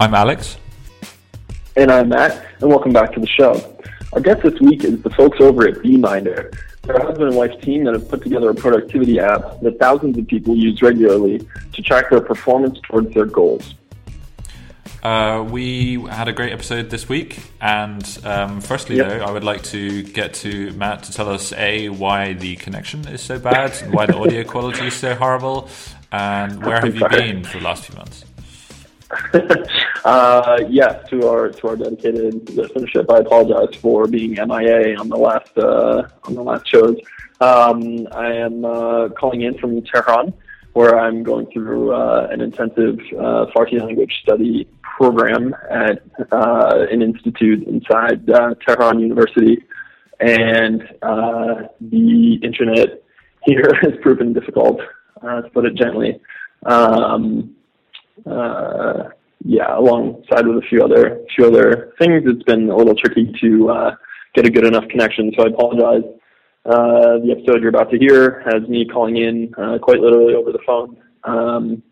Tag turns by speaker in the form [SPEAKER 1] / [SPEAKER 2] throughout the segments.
[SPEAKER 1] I'm Alex.
[SPEAKER 2] And I'm Matt, and welcome back to the show. Our guest this week is the folks over at Beeminder. They're a husband and wife team that have put together a productivity app that thousands of people use regularly to track their performance towards their goals.
[SPEAKER 1] Uh, we had a great episode this week, and um, firstly, yep. though, I would like to get to Matt to tell us a why the connection is so bad, and why the audio quality is so horrible, and where have you been for the last few months?
[SPEAKER 2] uh, yes, to our to our dedicated listenership, I apologize for being MIA on the last uh, on the last shows. Um, I am uh, calling in from Tehran, where I'm going through uh, an intensive uh, Farsi language study program at uh, an institute inside uh, Tehran University, and uh, the internet here has proven difficult, to put it gently. Um, uh, yeah, alongside with a few other few other things, it's been a little tricky to uh, get a good enough connection. So I apologize. Uh, the episode you're about to hear has me calling in uh, quite literally over the phone, um,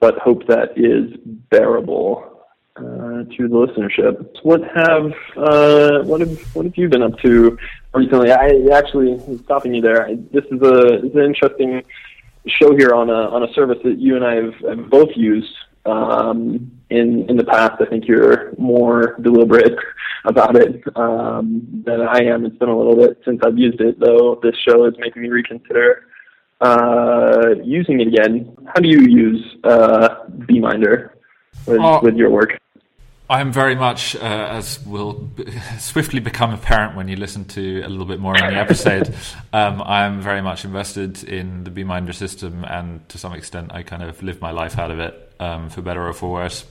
[SPEAKER 2] but hope that is bearable uh, to the listenership. What have uh, what have what have you been up to recently? I actually stopping you there. This is a this is an interesting show here on a on a service that you and I have, have both used. Um, in in the past, I think you're more deliberate about it um, than I am. It's been a little bit since I've used it, though. This show is making me reconsider uh, using it again. How do you use uh, Beeminder with, uh, with your work?
[SPEAKER 1] I am very much, uh, as will b- swiftly become apparent when you listen to a little bit more in the episode, um, I'm very much invested in the Beeminder system, and to some extent, I kind of live my life out of it, um, for better or for worse.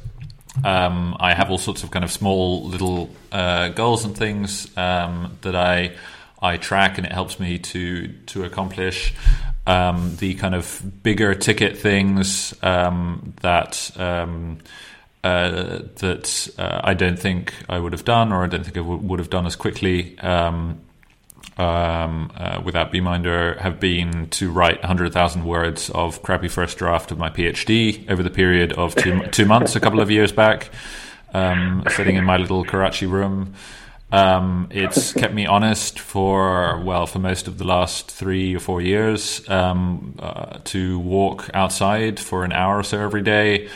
[SPEAKER 1] Um, I have all sorts of kind of small little uh, goals and things um, that I I track, and it helps me to to accomplish um, the kind of bigger ticket things um, that uh, that uh, I don't think I would have done, or I don't think I w- would have done as quickly um, um, uh, without Beeminder, have been to write 100,000 words of crappy first draft of my PhD over the period of two, two months, a couple of years back, um, sitting in my little Karachi room. Um, it's kept me honest for well for most of the last three or four years um, uh, to walk outside for an hour or so every day.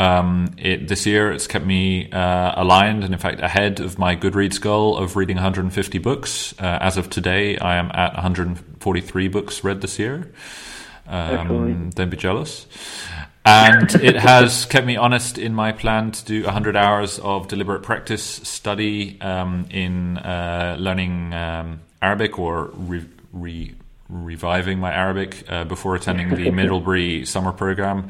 [SPEAKER 1] Um, it, this year, it's kept me uh, aligned and, in fact, ahead of my Goodreads goal of reading 150 books. Uh, as of today, I am at 143 books read this year. Um, don't be jealous. And it has kept me honest in my plan to do 100 hours of deliberate practice study um, in uh, learning um, Arabic or re- re- reviving my Arabic uh, before attending the Middlebury summer program.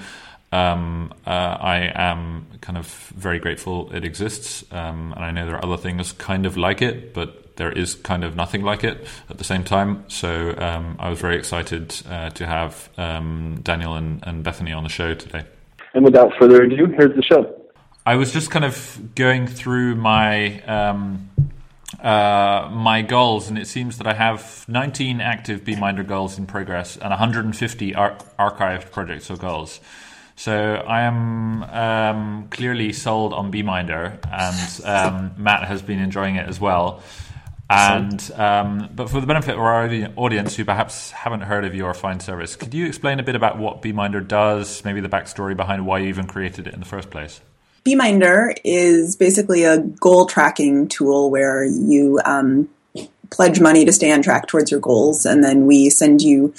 [SPEAKER 1] Um, uh, I am kind of very grateful it exists, um, and I know there are other things kind of like it, but there is kind of nothing like it at the same time. So um, I was very excited uh, to have um, Daniel and, and, Bethany on the show today.
[SPEAKER 2] And without further ado, here's the show.
[SPEAKER 1] I was just kind of going through my um, uh, my goals, and it seems that I have 19 active Beeminder goals in progress and 150 ar- archived projects or goals. So I am um, clearly sold on Beeminder, and um, Matt has been enjoying it as well. And um, but for the benefit of our audience who perhaps haven't heard of your fine service, could you explain a bit about what Beeminder does, maybe the backstory behind why you even created it in the first place?
[SPEAKER 3] Beeminder is basically a goal tracking tool where you um, pledge money to stay on track towards your goals, and then we send you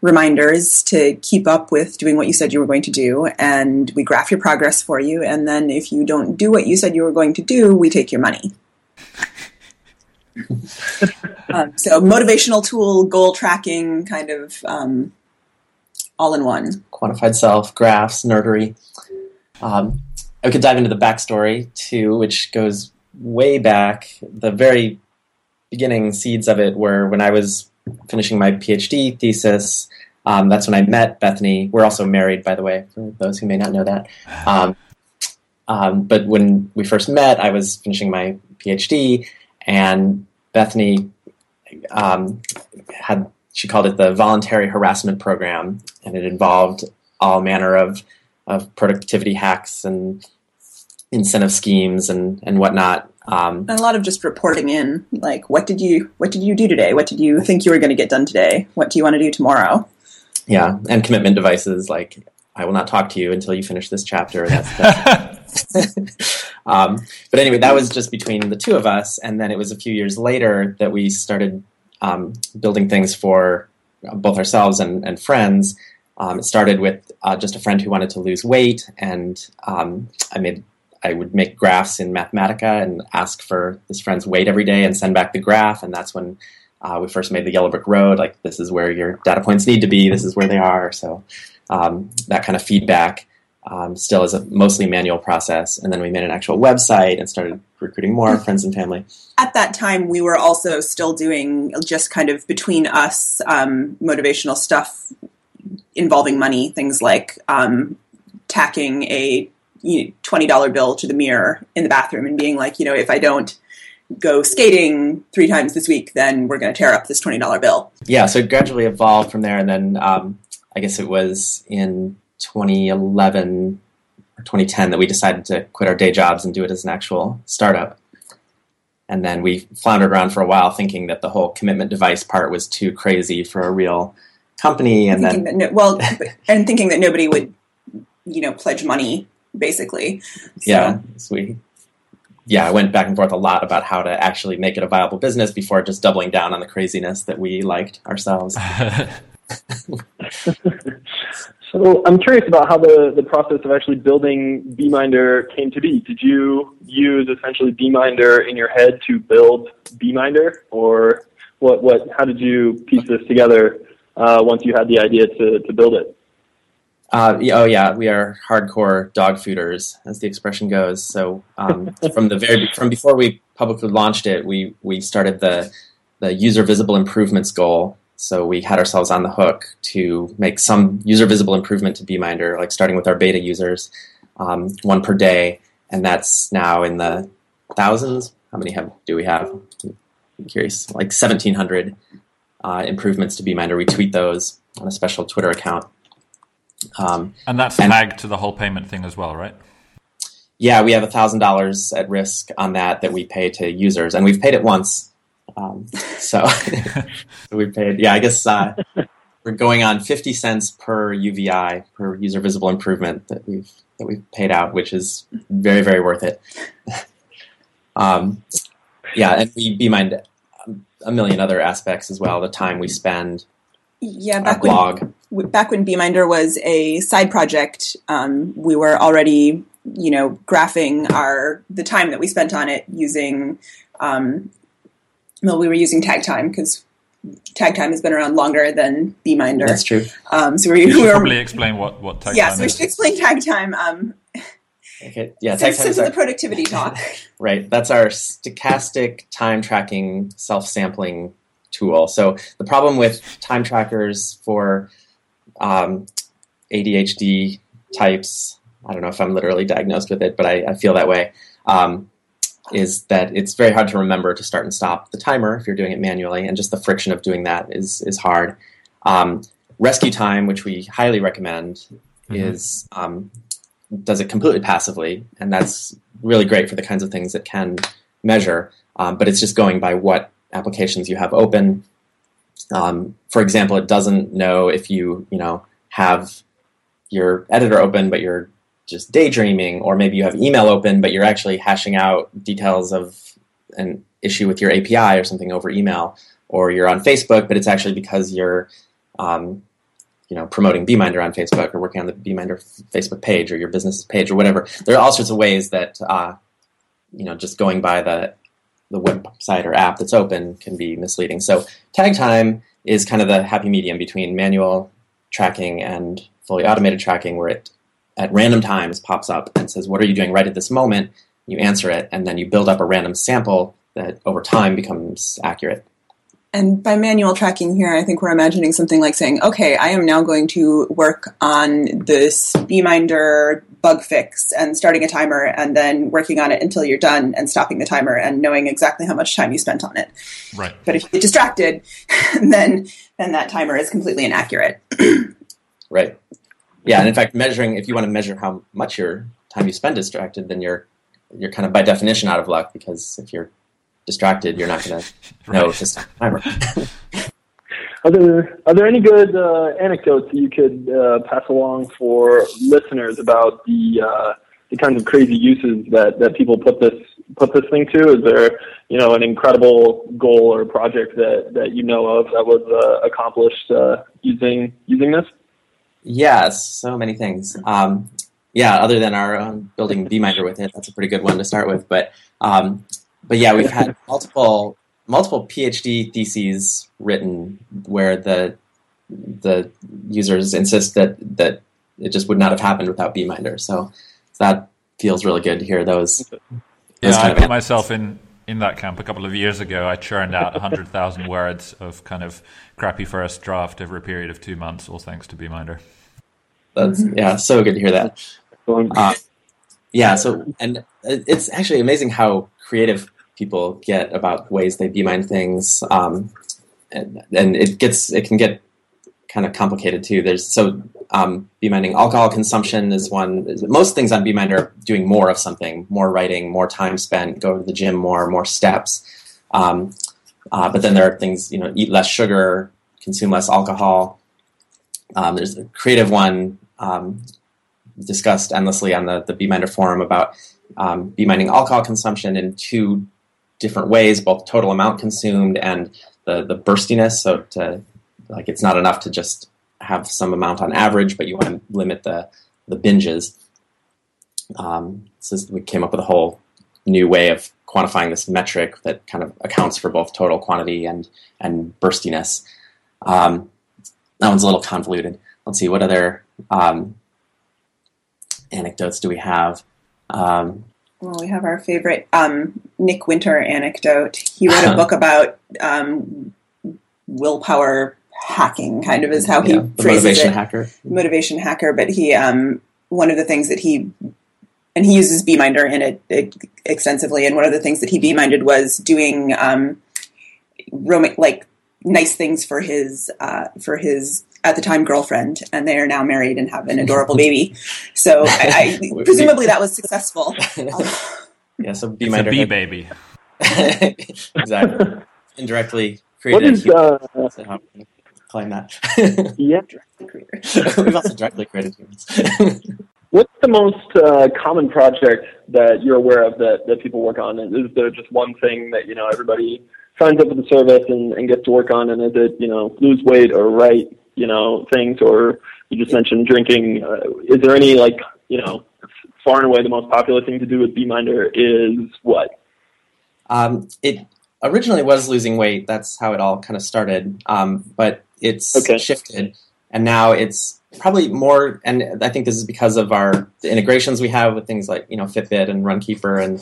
[SPEAKER 3] reminders to keep up with doing what you said you were going to do, and we graph your progress for you. And then if you don't do what you said you were going to do, we take your money. um, so motivational tool, goal tracking, kind of um, all in one.
[SPEAKER 4] Quantified self, graphs, nerdery. Um, I could dive into the backstory too, which goes way back. The very beginning seeds of it were when I was finishing my PhD thesis. Um, that's when I met Bethany. We're also married, by the way, for those who may not know that. Um, um, but when we first met, I was finishing my PhD, and Bethany um, had she called it the voluntary harassment program, and it involved all manner of of productivity hacks and incentive schemes and and whatnot. Um,
[SPEAKER 3] a lot of just reporting in, like what did you what did you do today? What did you think you were going to get done today? What do you want to do tomorrow?
[SPEAKER 4] Yeah, and commitment devices like I will not talk to you until you finish this chapter. That's, that's um, but anyway, that was just between the two of us, and then it was a few years later that we started um, building things for both ourselves and, and friends. Um, it started with uh, just a friend who wanted to lose weight, and um, I made I would make graphs in Mathematica and ask for this friend's weight every day and send back the graph, and that's when uh, we first made the Yellow Brick Road. Like this is where your data points need to be. This is where they are. So um, that kind of feedback um, still is a mostly manual process. And then we made an actual website and started recruiting more friends and family.
[SPEAKER 3] At that time, we were also still doing just kind of between us um, motivational stuff involving money, things like um, tacking a you know, $20 bill to the mirror in the bathroom and being like, you know, if I don't go skating three times this week, then we're going to tear up this $20 bill.
[SPEAKER 4] Yeah, so it gradually evolved from there. And then um, I guess it was in 2011 or 2010 that we decided to quit our day jobs and do it as an actual startup. And then we floundered around for a while thinking that the whole commitment device part was too crazy for a real company. And then,
[SPEAKER 3] no, well, and thinking that nobody would, you know, pledge money basically.
[SPEAKER 4] So. Yeah, so we yeah, I went back and forth a lot about how to actually make it a viable business before just doubling down on the craziness that we liked ourselves.
[SPEAKER 2] so I'm curious about how the, the process of actually building Beeminder came to be. Did you use essentially Beeminder in your head to build Beeminder, or what? What? How did you piece this together uh, once you had the idea to, to build it?
[SPEAKER 4] Uh, oh yeah, we are hardcore dog fooders, as the expression goes. So um, from the very from before we publicly launched it, we we started the the user visible improvements goal. So we had ourselves on the hook to make some user visible improvement to Beeminder, like starting with our beta users, um, one per day, and that's now in the thousands. How many have do we have? I'm curious, like seventeen hundred uh, improvements to Beeminder. We tweet those on a special Twitter account.
[SPEAKER 1] Um, and that's and, tagged to the whole payment thing as well, right?
[SPEAKER 4] Yeah, we have a thousand dollars at risk on that that we pay to users, and we've paid it once. Um, so we paid. Yeah, I guess uh, we're going on fifty cents per UVI per user visible improvement that we've that we've paid out, which is very very worth it. um, yeah, and we beemind a million other aspects as well. The time we spend.
[SPEAKER 3] Yeah, back blog. When, back when Beeminder was a side project, um, we were already, you know, graphing our the time that we spent on it using. Um, well, we were using TagTime because TagTime has been around longer than Beeminder.
[SPEAKER 4] That's true.
[SPEAKER 3] Um, so
[SPEAKER 1] we, we should probably explain what what tag
[SPEAKER 3] yeah,
[SPEAKER 1] time Yeah,
[SPEAKER 3] so we should explain TagTime. Um,
[SPEAKER 4] okay, yeah,
[SPEAKER 3] TagTime is the productivity talk.
[SPEAKER 4] right, that's our stochastic time tracking self sampling tool. So the problem with time trackers for um, ADHD types, I don't know if I'm literally diagnosed with it, but I, I feel that way, um, is that it's very hard to remember to start and stop the timer if you're doing it manually, and just the friction of doing that is is hard. Um, RescueTime, which we highly recommend, mm-hmm. is um, does it completely passively, and that's really great for the kinds of things it can measure. Um, but it's just going by what applications you have open. Um, for example, it doesn't know if you you know have your editor open, but you're just daydreaming, or maybe you have email open, but you're actually hashing out details of an issue with your API or something over email, or you're on Facebook, but it's actually because you're um, you know promoting Beeminder on Facebook or working on the Beeminder Facebook page or your business page or whatever. There are all sorts of ways that uh, you know just going by the the website or app that's open can be misleading. So TagTime is kind of the happy medium between manual tracking and fully automated tracking, where it at random times pops up and says, "What are you doing right at this moment?" You answer it, and then you build up a random sample that over time becomes accurate.
[SPEAKER 3] And by manual tracking here, I think we're imagining something like saying, okay, I am now going to work on this Beeminder bug fix and starting a timer and then working on it until you're done and stopping the timer and knowing exactly how much time you spent on it.
[SPEAKER 1] Right.
[SPEAKER 3] But if you get distracted, then then that timer is completely inaccurate.
[SPEAKER 4] right. Yeah, and in fact, measuring if you want to measure how much your time you spend distracted, then you're you're kind of by definition out of luck because if you're distracted, you're not going to know if this timer.
[SPEAKER 2] Are there are there any good uh, anecdotes that you could uh, pass along for listeners about the uh, the kinds of crazy uses that, that people put this put this thing to? Is there you know an incredible goal or project that, that you know of that was uh, accomplished uh, using using this?
[SPEAKER 4] Yes, so many things. Um, yeah, other than our own building Beeminder with it, that's a pretty good one to start with. But um, but yeah, we've had multiple multiple PhD theses written where the the users insist that that it just would not have happened without Beeminder. So, so that feels really good to hear those. those
[SPEAKER 1] yeah, I put myself in in that camp a couple of years ago. I churned out hundred thousand words of kind of crappy first draft over a period of two months, all thanks to Beeminder.
[SPEAKER 4] That's yeah, so good to hear that. Uh, yeah, so and it's actually amazing how creative people get about ways they BeeMind things, um, and, and it gets it can get kind of complicated too. There's so um, BeeMinding alcohol consumption is one. Most things on BeeMind are doing more of something, more writing, more time spent, go to the gym more, more steps. Um, uh, but then there are things, you know, eat less sugar, consume less alcohol. Um, there's a creative one um, discussed endlessly on the, the Beeminder forum about um, BeeMinding alcohol consumption in two different ways, both total amount consumed and the, the burstiness. So to, like it's not enough to just have some amount on average, but you want to limit the, the binges. Um, so we came up with a whole new way of quantifying this metric that kind of accounts for both total quantity and and burstiness. Um, that one's a little convoluted. Let's see what other um, anecdotes do we have? Um,
[SPEAKER 3] well, we have our favorite um, Nick Winter anecdote. He wrote a book about um, willpower hacking, kind of is how he
[SPEAKER 4] yeah,
[SPEAKER 3] phrases
[SPEAKER 4] motivation
[SPEAKER 3] it.
[SPEAKER 4] hacker.
[SPEAKER 3] Motivation hacker. But he, um, one of the things that he, and he uses Beeminder in it, it extensively. And one of the things that he BeeMinded was doing um, rom- like nice things for his uh, for his at the time girlfriend, and they are now married and have an adorable baby. So I, I presumably that was successful.
[SPEAKER 4] yeah, so
[SPEAKER 1] It's a bee baby.
[SPEAKER 4] exactly. Indirectly created.
[SPEAKER 2] is uh,
[SPEAKER 4] So how can we claim that?
[SPEAKER 2] yeah?
[SPEAKER 4] We've also directly created humans.
[SPEAKER 2] What's the most uh, common project that you're aware of that, that people work on? Is there just one thing that you know everybody signs up for the service and, and gets to work on? And is it you know lose weight or write you know things, or you just mentioned drinking? Uh, is there any like you know far and away the most popular thing to do with Beeminder is what?
[SPEAKER 4] Um, it originally was losing weight. That's how it all kind of started. Um, but it's
[SPEAKER 2] Okay.
[SPEAKER 4] shifted, and now it's probably more. And I think this is because of our the integrations we have with things like you know Fitbit and Runkeeper and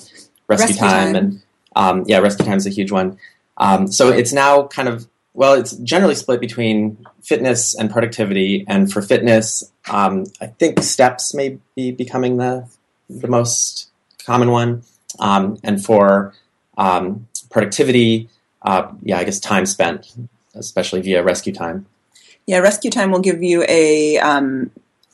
[SPEAKER 4] Rescue,
[SPEAKER 3] Rescue
[SPEAKER 4] Time,
[SPEAKER 3] Time.
[SPEAKER 4] and um, yeah, RescueTime is a huge one. Um, so it's now kind of well, it's generally split between fitness and productivity. And for fitness, um, I think steps may be becoming the the most common one. Um, and for um, productivity, uh, yeah, I guess time spent, especially via RescueTime.
[SPEAKER 3] Yeah, RescueTime will give you a. Um,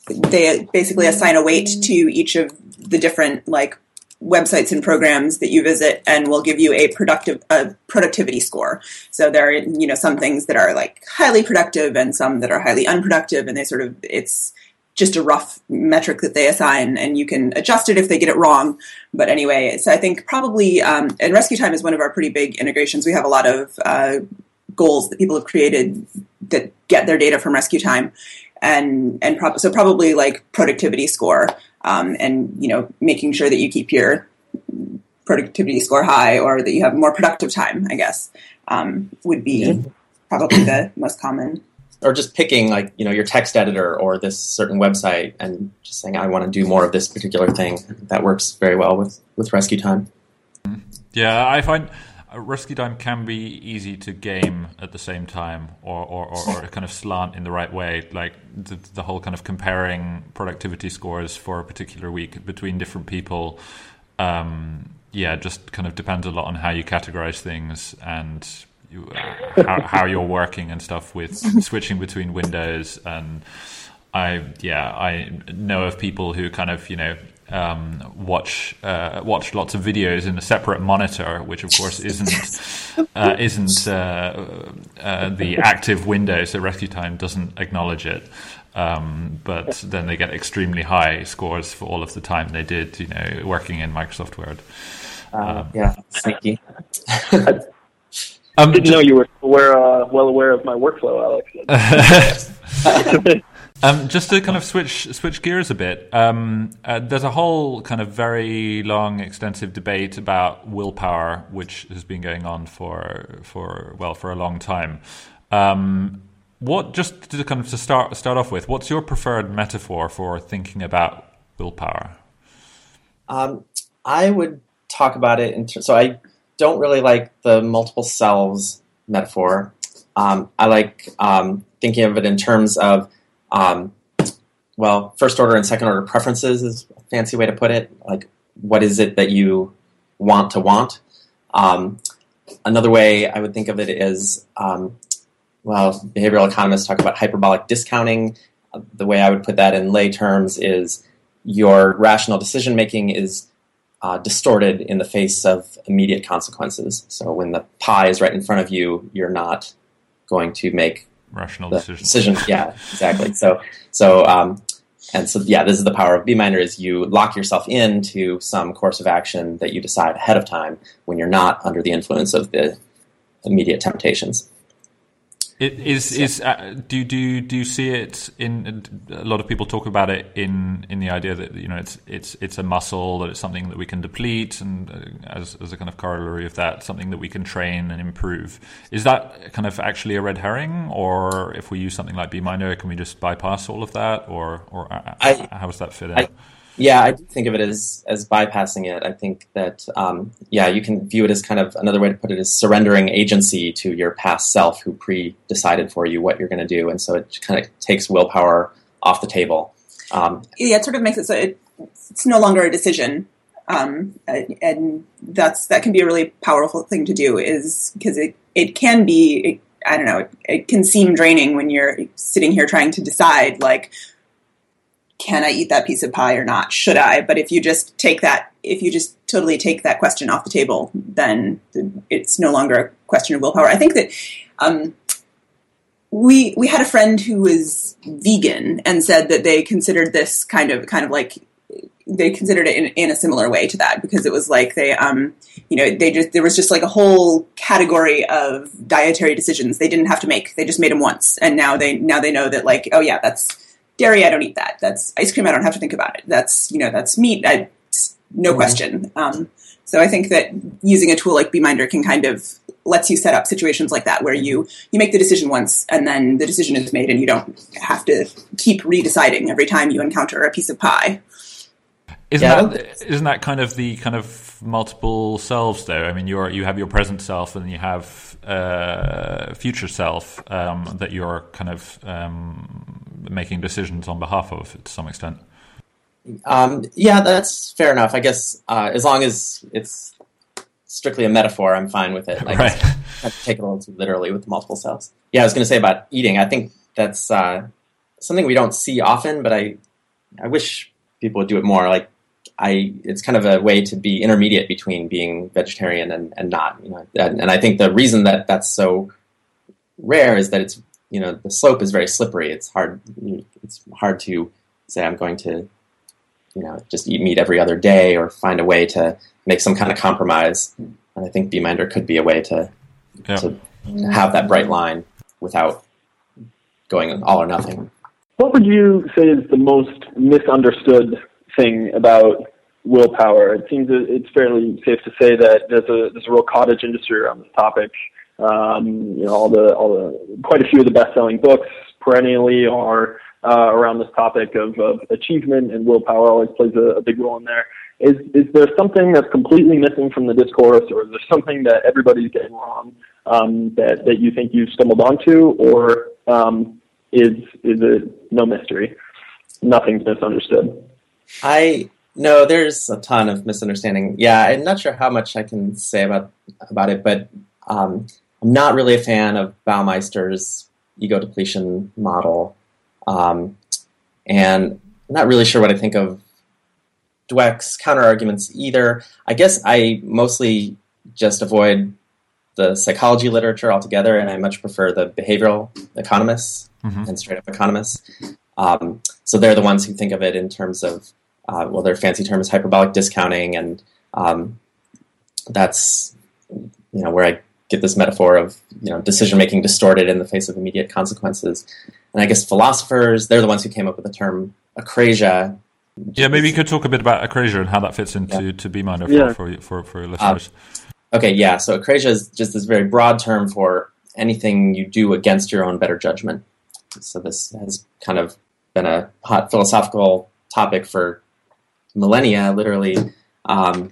[SPEAKER 3] they basically assign a weight to each of the different like websites and programs that you visit, and will give you a productive a productivity score. So there are you know some things that are like highly productive and some that are highly unproductive, and they sort of it's just a rough metric that they assign, and you can adjust it if they get it wrong. But anyway, so I think probably um, and RescueTime is one of our pretty big integrations. We have a lot of uh, goals that people have created that get their data from RescueTime and and prob- so probably like productivity score um, and you know making sure that you keep your productivity score high or that you have more productive time i guess um, would be
[SPEAKER 4] Yeah.
[SPEAKER 3] probably the most common
[SPEAKER 4] Or just picking like you know your text editor or this certain website and just saying I want to do more of this particular thing. That works very well with with RescueTime.
[SPEAKER 1] Yeah, I find uh, RescueTime can be easy to game at the same time, or, or, or, or kind of slant in the right way. Like the, the whole kind of comparing productivity scores for a particular week between different people. Um, yeah, just kind of depends a lot on how you categorize things and you, uh, how, how you're working and stuff with switching between windows and I yeah I know of people who kind of you know um, watch uh, watch lots of videos in a separate monitor, which of course isn't uh, isn't uh, uh, the active window, so RescueTime doesn't acknowledge it. Um, but then they get extremely high scores for all of the time they did, you know, working in Microsoft Word.
[SPEAKER 4] Um, yeah, sneaky.
[SPEAKER 2] Um, didn't know you were aware, uh, well aware of my workflow,
[SPEAKER 1] Alex. um, just to kind of switch switch gears a bit, um, uh, there's a whole kind of very long, extensive debate about willpower, which has been going on for for well for a long time. Um, what just to kind of to start start off with, what's your preferred metaphor for thinking about willpower?
[SPEAKER 4] Um, I would talk about it in ter- so I don't really like the multiple selves metaphor. Um, I like um, thinking of it in terms of, um, well, first order and second order preferences is a fancy way to put it. Like, what is it that you want to want? Um, another way I would think of it is, um, well, behavioral economists talk about hyperbolic discounting. The way I would put that in lay terms is your rational decision making is uh, distorted in the face of immediate consequences. So when the pie is right in front of you, you're not going to make
[SPEAKER 1] rational decisions.
[SPEAKER 4] Decision, yeah, exactly. So, so, um, and so, yeah, this is the power of Beeminder is you lock yourself into some course of action that you decide ahead of time when you're not under the influence of the immediate temptations.
[SPEAKER 1] It is is uh, do do do you see it in a lot of people talk about it in in the idea that you know it's it's it's a muscle that it's something that we can deplete and uh, as as a kind of corollary of that something that we can train and improve. Is that kind of actually a red herring? Or if we use something like Beeminder, can we just bypass all of that? Or or uh, I, how does that fit in?
[SPEAKER 4] I, yeah, I do think of it as as bypassing it. I think that um, yeah, you can view it as kind of another way to put it is surrendering agency to your past self, who pre-decided for you what you're going to do, and so it kind of takes willpower off the table. Um,
[SPEAKER 3] yeah, it sort of makes it so it, it's no longer a decision, um, and that's that can be a really powerful thing to do. Is because it it can be. It, I don't know. It, it can seem draining when you're sitting here trying to decide, like, can I eat that piece of pie or not? Should I? But if you just take that, if you just totally take that question off the table, then it's no longer a question of willpower. I think that um, we we had a friend who was vegan and said that they considered this kind of kind of like they considered it in, in a similar way to that because it was like they um you know they just there was just like a whole category of dietary decisions they didn't have to make they just made them once and now they now they know that like oh yeah that's dairy, I don't eat that. That's ice cream, I don't have to think about it. That's you know, that's meat, I, no mm-hmm. question. Um, so I think that using a tool like Beeminder can kind of lets you set up situations like that where you you make the decision once and then the decision is made and you don't have to keep redeciding every time you encounter a piece of pie.
[SPEAKER 1] Isn't yeah. that isn't that kind of the kind of multiple selves though? I mean, you are you have your present self and you have uh, future self um, that you're kind of um, making decisions on behalf of to some extent.
[SPEAKER 4] Um, yeah, that's fair enough. I guess uh, as long as it's strictly a metaphor, I'm fine with it. Like, right. I take it a little too literally with the multiple selves. Yeah, I was going to say about eating. I think that's uh, something we don't see often, but I I wish people would do it more. Like I, it's kind of a way to be intermediate between being vegetarian and, and not. You know, and, and I think the reason that that's so rare is that it's you know the slope is very slippery. It's hard. It's hard to say I'm going to you know just eat meat every other day or find a way to make some kind of compromise. And I think Beeminder could be a way to yeah. to have that bright line without going all or nothing.
[SPEAKER 2] What would you say is the most misunderstood thing about willpower? It seems that it's fairly safe to say that there's a there's a real cottage industry around this topic. Um, you know, all the all the quite a few of the best-selling books perennially are uh, around this topic of, of achievement and willpower. Always plays a, a big role in there. Is is there something that's completely missing from the discourse, or is there something that everybody's getting wrong um, that that you think you've stumbled onto, or um, is is it no mystery? Nothing's misunderstood.
[SPEAKER 4] I no, there's a ton of misunderstanding. Yeah, I'm not sure how much I can say about about it, but um, I'm not really a fan of Baumeister's ego depletion model, um, and I'm not really sure what I think of Dweck's counter arguments either. I guess I mostly just avoid the psychology literature altogether, and I much prefer the behavioral economists mm-hmm. and straight up economists. Um, so they're the ones who think of it in terms of, uh, well, their fancy term is hyperbolic discounting, and um, that's you know where I get this metaphor of you know decision making distorted in the face of immediate consequences. And I guess philosophers, they're the ones who came up with the term acrasia.
[SPEAKER 1] Yeah, maybe you could talk a bit about acrasia and how that fits into yeah. to Beeminder for, yeah. for, for, for, your listeners.
[SPEAKER 4] Um, okay, yeah. So acrasia is just this very broad term for anything you do against your own better judgment. So this has kind of been a hot philosophical topic for millennia, literally, um,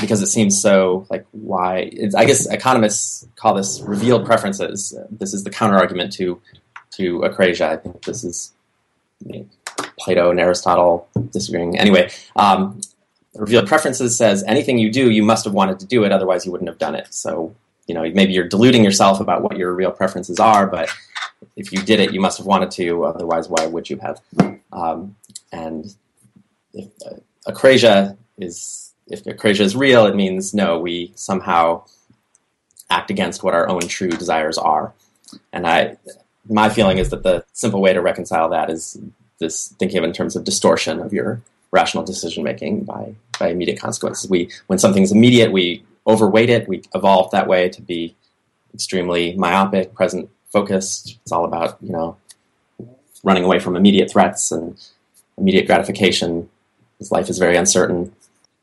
[SPEAKER 4] because it seems so like why? I guess economists call this revealed preferences. This is the counter argument to to acrasia. I think this is Plato and Aristotle disagreeing. Anyway, um, revealed preferences says anything you do, you must have wanted to do it, otherwise you wouldn't have done it. So you know maybe you're deluding yourself about what your real preferences are, but if you did it, you must have wanted to. Otherwise, why would you have? Um, and if uh, acrasia is if acrasia is real, it means no, we somehow act against what our own true desires are. And I, my feeling is that the simple way to reconcile that is this thinking of in terms of distortion of your rational decision making by by immediate consequences. We when something's immediate, we overweight it. We evolve that way to be extremely myopic, present focused. It's all about you know running away from immediate threats and immediate gratification. Because life is very uncertain.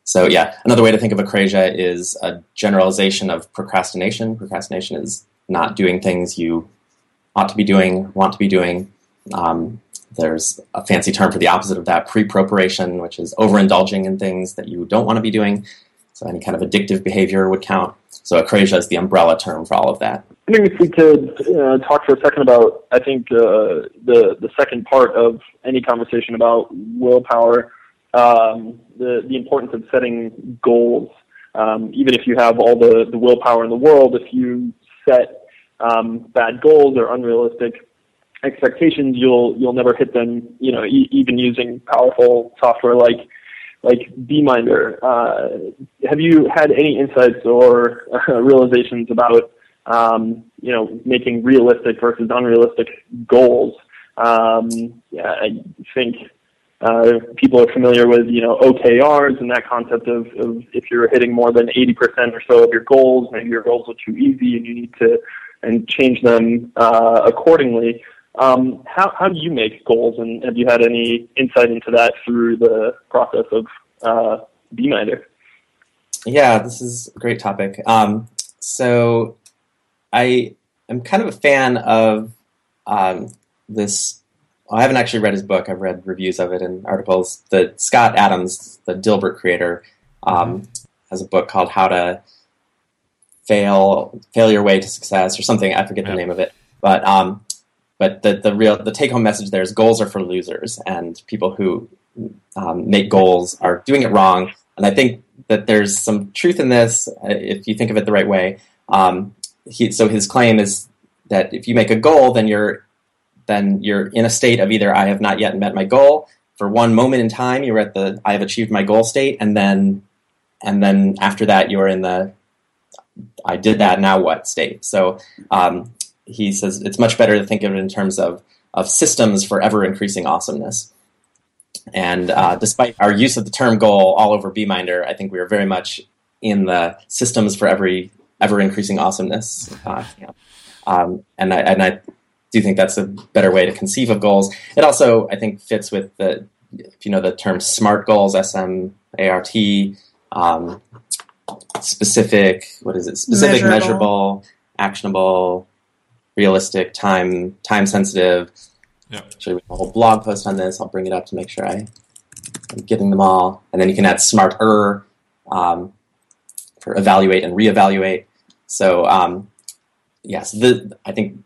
[SPEAKER 4] So yeah, another way to think of acrasia is a generalization of procrastination. Procrastination is not doing things you ought to be doing, want to be doing. Um, there's a fancy term for the opposite of that, preproperation, which is overindulging in things that you don't want to be doing. So any kind of addictive behavior would count. So acrasia is the umbrella term for all of that.
[SPEAKER 2] I think if we could uh, talk for a second about, I think uh, the the second part of any conversation about willpower, um, the the importance of setting goals. Um, even if you have all the the willpower in the world, if you set um, bad goals or unrealistic expectations, you'll you'll never hit them. You know, e- even using powerful software like like Beeminder. Uh, have you had any insights or uh, realizations about um, you know making realistic versus unrealistic goals? Um, yeah, I think uh, people are familiar with you know OKRs and that concept of, of if you're hitting more than 80% or so of your goals, maybe your goals are too easy and you need to and change them uh, accordingly. Um, how, how do you make goals, and have you had any insight into that through the process of uh, Beeminder?
[SPEAKER 4] Yeah, this is a great topic. Um, so I am kind of a fan of um, this. I haven't actually read his book. I've read reviews of it and articles. The Scott Adams, the Dilbert creator, um, has a book called How to Fail Fail Your Way to Success or something. I forget yeah. the name of it, but um, but the, the real the take home message there is goals are for losers and people who um, make goals are doing it wrong and i think that there's some truth in this uh, if you think of it the right way um, he, so his claim is that if you make a goal then you're then you're in a state of either i have not yet met my goal for one moment in time you're at the i have achieved my goal state and then and then after that you're in the I did that now what state. So um, he says it's much better to think of it in terms of, of systems for ever increasing awesomeness. And uh, despite our use of the term goal all over Beeminder, I think we are very much in the systems for every ever increasing awesomeness. Uh, um, and, I, and I do you think that's a better way to conceive of goals. It also, I think, fits with the, if you know, the term SMART goals, S M A R T, um, specific, what is it? Specific, measurable, measurable actionable, realistic, time time sensitive.
[SPEAKER 1] Yeah.
[SPEAKER 4] Actually, we have a whole blog post on this. I'll bring it up to make sure I, am getting them all. And then you can add smarter um, for evaluate and reevaluate. So um, yes, the, I think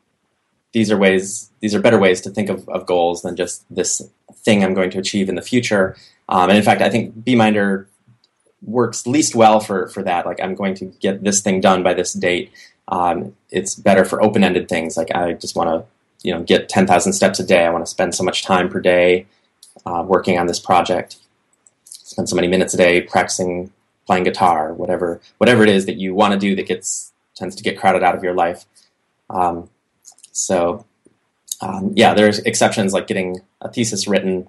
[SPEAKER 4] these are ways. These are better ways to think of, of goals than just this thing I'm going to achieve in the future. Um, and in fact, I think Beeminder works least well for for that. Like I'm going to get this thing done by this date. Um, it's better for open-ended things. Like I just want to, you know, get 10,000 steps a day. I want to spend so much time per day uh, working on this project. spend so many minutes a day practicing playing guitar, whatever whatever it is that you want to do that gets tends to get crowded out of your life. Um, so um, yeah, there's exceptions like getting a thesis written,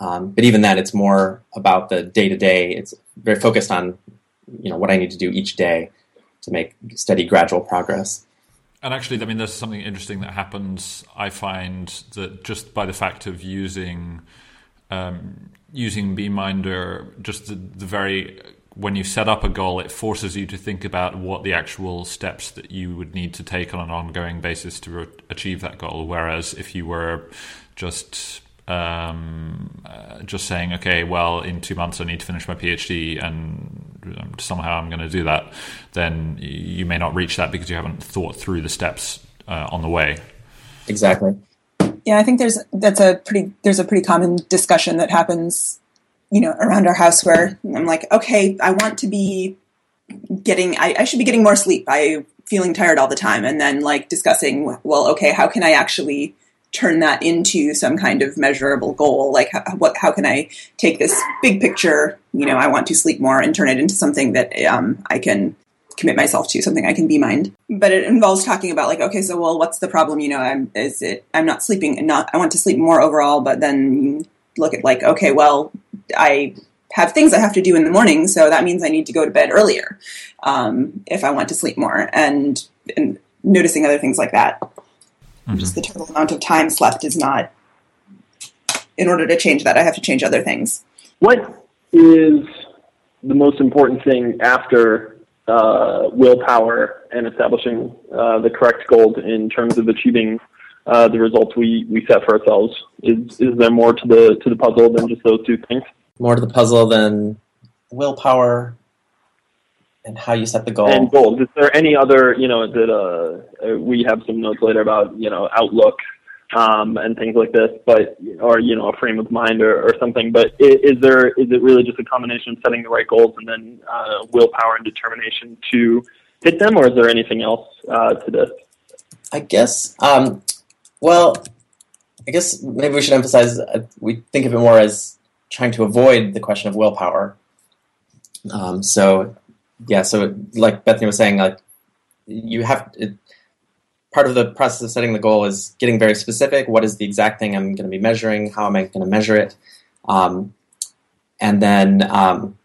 [SPEAKER 4] um, but even then, it's more about the day to day. It's very focused on you know what I need to do each day to make steady, gradual progress.
[SPEAKER 1] And actually, I mean, there's something interesting that happens. I find that just by the fact of using um, using Beeminder, just the, the very when you set up a goal, it forces you to think about what the actual steps that you would need to take on an ongoing basis to re- achieve that goal. Whereas if you were just um, uh, just saying, okay, well, in two months I need to finish my PhD, and somehow I'm going to do that, then you may not reach that because you haven't thought through the steps uh, on the way.
[SPEAKER 4] Exactly.
[SPEAKER 3] Yeah, I think there's that's a pretty there's a pretty common discussion that happens, you know, around our house where I'm like, okay, I want to be getting, I, I should be getting more sleep. I feeling tired all the time, and then like discussing, well, okay, how can I actually turn that into some kind of measurable goal like how, what how can i take this big picture you know i want to sleep more and turn it into something that um, i can commit myself to something i can beemind but it involves talking about like okay so well what's the problem you know i'm is it i'm not sleeping not i want to sleep more overall but then look at like okay well i have things i have to do in the morning so that means i need to go to bed earlier um, if i want to sleep more and, and noticing other things like that Mm-hmm. Just the total amount of time slept is not. In order to change that, I have to change other things.
[SPEAKER 2] What is the most important thing after uh, willpower and establishing uh, the correct goals in terms of achieving uh, the results we, we set for ourselves? Is is there more to the to the puzzle than just those two things?
[SPEAKER 4] More to the puzzle than willpower and how you set the goal.
[SPEAKER 2] And goals. Is there any other, you know, that uh, we have some notes later about, you know, outlook um, and things like this, but or you know, a frame of mind or, or something. But is, is, there is it really just a combination of setting the right goals and then uh, willpower and determination to hit them, or is there anything else uh, to this?
[SPEAKER 4] I guess. Um, well, I guess maybe we should emphasize uh, we think of it more as trying to avoid the question of willpower. Um, so yeah, so like Bethany was saying, like you have it, part of the process of setting the goal is getting very specific. What is the exact thing I'm going to be measuring? How am I going to measure it? Um, and then um,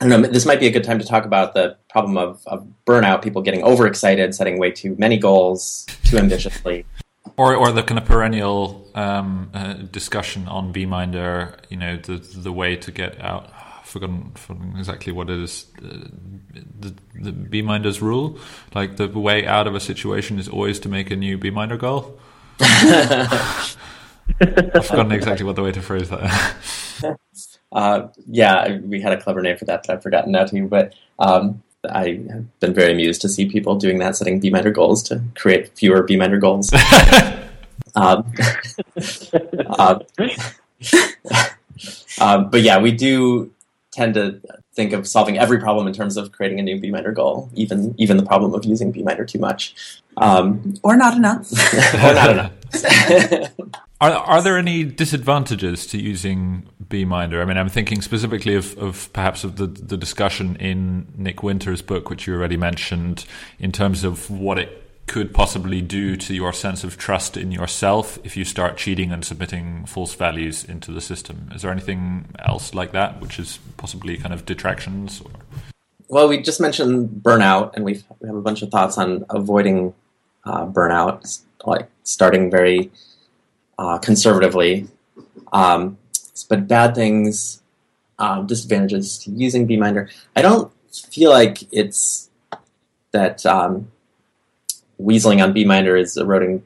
[SPEAKER 4] I don't know. This might be a good time to talk about the problem of, of burnout. People getting overexcited, setting way too many goals too ambitiously.
[SPEAKER 1] Or, or the kind of perennial um, uh, discussion on Beeminder, you know, the the way to get out forgotten, forgotten exactly what it is. Uh, the, the Beeminder's rule, like the way out of a situation is always to make a new Beeminder goal. I've forgotten exactly what the way to phrase
[SPEAKER 4] that. uh, yeah, we had a clever name for that that I've forgotten now too. But um, I have been very amused to see people doing that, setting Beeminder goals to create fewer Beeminder goals. um, uh, uh, but yeah, we do tend to think of solving every problem in terms of creating a new Beeminder goal, even even the problem of using Beeminder too much, um,
[SPEAKER 3] or not enough,
[SPEAKER 4] or not enough.
[SPEAKER 1] are are there any disadvantages to using Beeminder? I mean, I'm thinking specifically of, of perhaps of the the discussion in Nick Winter's book, which you already mentioned, in terms of what it could possibly do to your sense of trust in yourself if you start cheating and submitting false values into the system. Is there anything else like that, which is possibly kind of detractions? Or?
[SPEAKER 4] Well, we just mentioned burnout, and we have a bunch of thoughts on avoiding uh, burnout, like starting very uh, conservatively. Um, but bad things, um, disadvantages to using Beeminder. I don't feel like it's that um, weaseling on Beeminder is eroding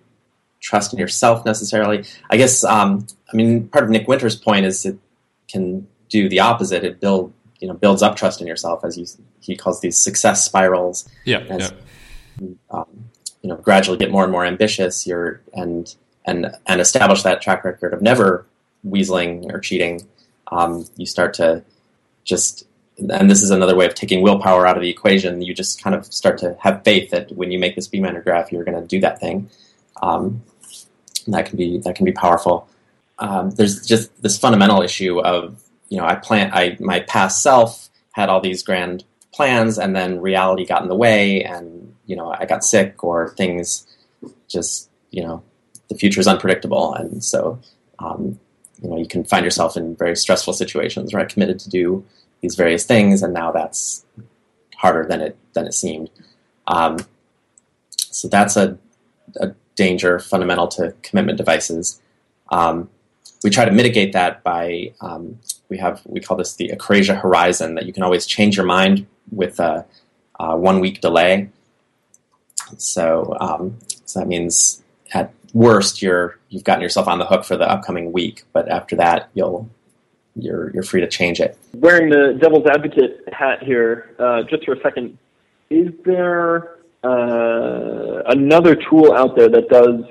[SPEAKER 4] trust in yourself necessarily. I guess um, I mean part of Nick Winter's point is it can do the opposite. It build you know builds up trust in yourself as you, he calls these success spirals.
[SPEAKER 1] Yeah. As,
[SPEAKER 4] yeah. Um, you know, gradually get more and more ambitious. You're and and and establish that track record of never weaseling or cheating. Um, you start to just and this is another way of taking willpower out of the equation. You just kind of start to have faith that when you make this Beeminder graph, you're going to do that thing. Um, that can be that can be powerful. Um, there's just this fundamental issue of you know, I plan, I my past self had all these grand plans, and then reality got in the way, and you know, I got sick or things just, you know, the future is unpredictable, and so. Um, you know, you can find yourself in very stressful situations where I committed to do these various things, and now that's harder than it than it seemed. Um, so that's a, a, danger fundamental to commitment devices. Um, we try to mitigate that by um, we have we call this the akrasia horizon that you can always change your mind with a, a one week delay. So, um, so that means worst you're you've gotten yourself on the hook for the upcoming week, but after that you'll you're you're free to change it.
[SPEAKER 2] Wearing the devil's advocate hat here, uh, just for a second, is there uh, another tool out there that does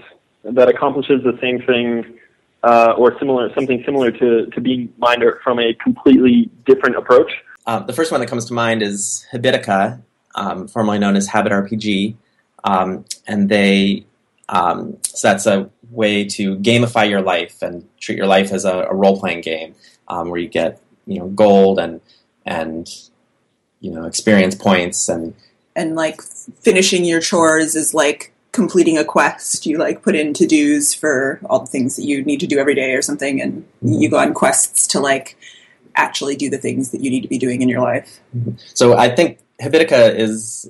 [SPEAKER 2] that accomplishes the same thing uh, or similar something similar to to Beeminder from a completely different approach?
[SPEAKER 4] Uh, the first one that comes to mind is Habitica, um, formerly known as Habit RPG, um, and they um, so that's a way to gamify your life and treat your life as a, a role playing game um, where you get you know gold and and you know experience points and
[SPEAKER 3] and like finishing your chores is like completing a quest. You like put in to dos for all the things that you need to do every day or something, and mm-hmm. you go on quests to like actually do the things that you need to be doing in your life.
[SPEAKER 4] Mm-hmm. So I think Habitica is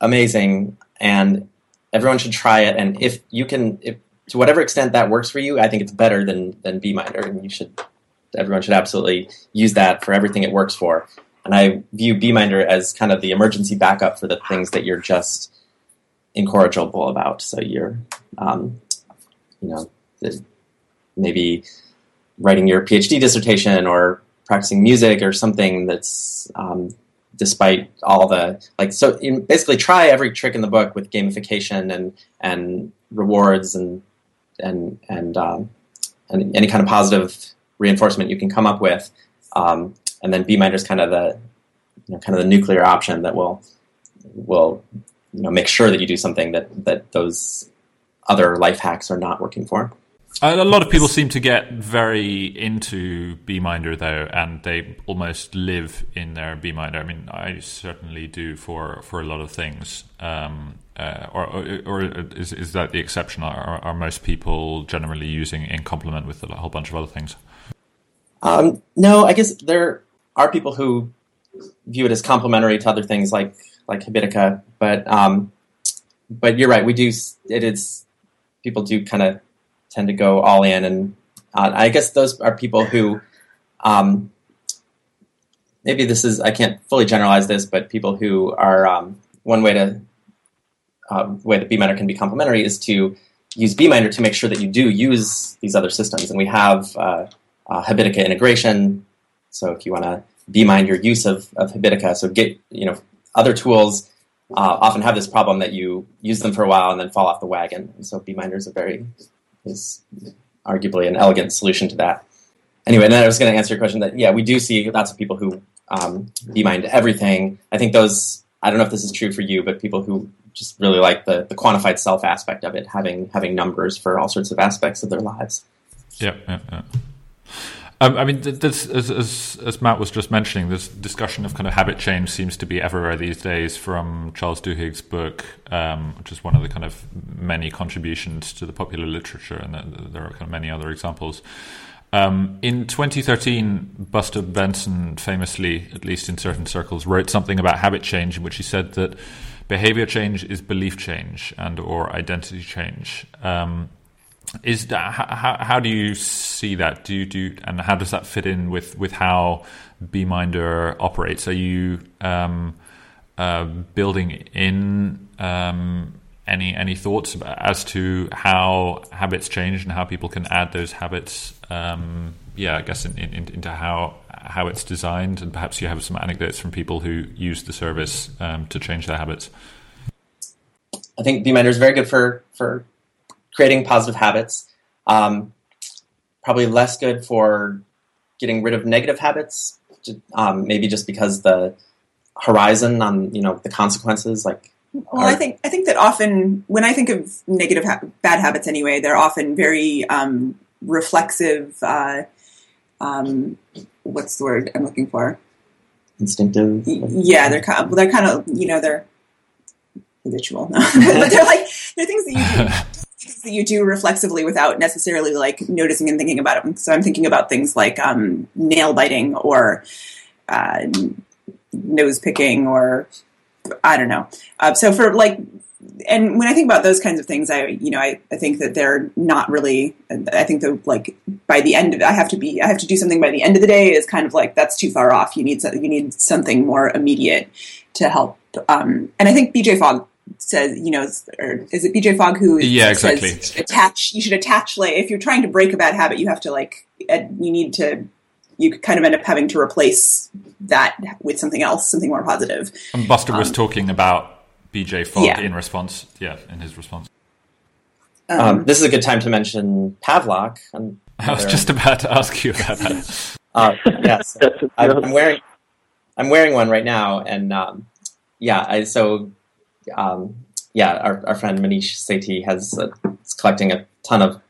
[SPEAKER 4] amazing, and everyone should try it. And if you can, if to whatever extent that works for you, I think it's better than than Beeminder, and you should everyone should absolutely use that for everything it works for. And I view Beeminder as kind of the emergency backup for the things that you're just incorrigible about. So you're, um, you know, maybe writing your PhD dissertation or practicing music or something that's um, despite all the like so basically try every trick in the book with gamification and and rewards and and and um, and any kind of positive reinforcement you can come up with um, and then Beeminder is kind of the you know, kind of the nuclear option that will will you know make sure that you do something that that those other life hacks are not working for
[SPEAKER 1] a lot of people seem to get very into Beeminder though, and they almost live in their Beeminder. I mean, I certainly do for, for a lot of things. Um, uh, or, or, or is, is that the exception? Are, are most people generally using in complement with a whole bunch of other things?
[SPEAKER 4] Um, no, I guess there are people who view it as complementary to other things like like Habitica, but um, but you're right. We do it is people do kind of tend to go all in, and uh, I guess those are people who um, maybe this is I can't fully generalize this, but people who are um, one way to uh, way that Beeminder can be complementary is to use Beeminder to make sure that you do use these other systems, and we have uh, uh, Habitica integration. So if you want to Beemind your use of, of Habitica, so get you know other tools uh, often have this problem that you use them for a while and then fall off the wagon. And so Beeminder is a very is arguably an elegant solution to that. Anyway, and I was going to answer your question that yeah, we do see lots of people who um, Beemind everything. I think those. I don't know if this is true for you, but people who just really like the, the quantified self aspect of it, having having numbers for all sorts of aspects of their lives.
[SPEAKER 1] Yeah, yeah, yeah. Um, I mean, this, as, as, as, Matt was just mentioning, this discussion of kind of habit change seems to be everywhere these days. From Charles Duhigg's book, um, which is one of the kind of many contributions to the popular literature, and there are kind of many other examples. Um, in 2013, Buster Benson famously, at least in certain circles, wrote something about habit change, in which he said that behavior change is belief change and or identity change. Um, is that, how, how do you see that? Do you do and how does that fit in with with how Beeminder operates? Are you um, uh, building in um, any any thoughts as to how habits change and how people can add those habits? Um, yeah, I guess in, in, into how how it's designed, and perhaps you have some anecdotes from people who use the service um, to change their habits.
[SPEAKER 4] I think Beeminder is very good for for creating positive habits. Um, probably less good for getting rid of negative habits. Um, maybe just because the horizon on you know the consequences like
[SPEAKER 3] well are, i think i think that often when i think of negative ha- bad habits anyway they're often very um, reflexive uh, um, what's the word I'm looking for?
[SPEAKER 4] Instinctive.
[SPEAKER 3] Yeah, they're kind of, well, they're kind of you know they're habitual, but they're like they're things that you do. That you do reflexively without necessarily like noticing and thinking about them. So I'm thinking about things like um, nail biting or uh, nose picking or I don't know. Uh, so for like, and when I think about those kinds of things, I you know I, I think that they're not really. I think that like by the end of I have to be I have to do something by the end of the day is kind of like that's too far off. You need you need something more immediate to help. Um, and I think BJ Fogg says you know or is it BJ Fogg who
[SPEAKER 1] Yeah,
[SPEAKER 3] says
[SPEAKER 1] exactly.
[SPEAKER 3] attach you should attach like if you're trying to break a bad habit you have to like uh, you need to you kind of end up having to replace that with something else something more positive.
[SPEAKER 1] positive And Buster was talking about BJ Fogg
[SPEAKER 3] yeah.
[SPEAKER 1] in response. Yeah, in his response.
[SPEAKER 4] Um, this is a good time to mention Pavlok. and
[SPEAKER 1] I was just about to ask you about that.
[SPEAKER 4] Uh, yes, I'm. I'm wearing I'm wearing one right now, and um, yeah, I, so um, yeah, our, our friend Manish Sethi has uh, is collecting a ton of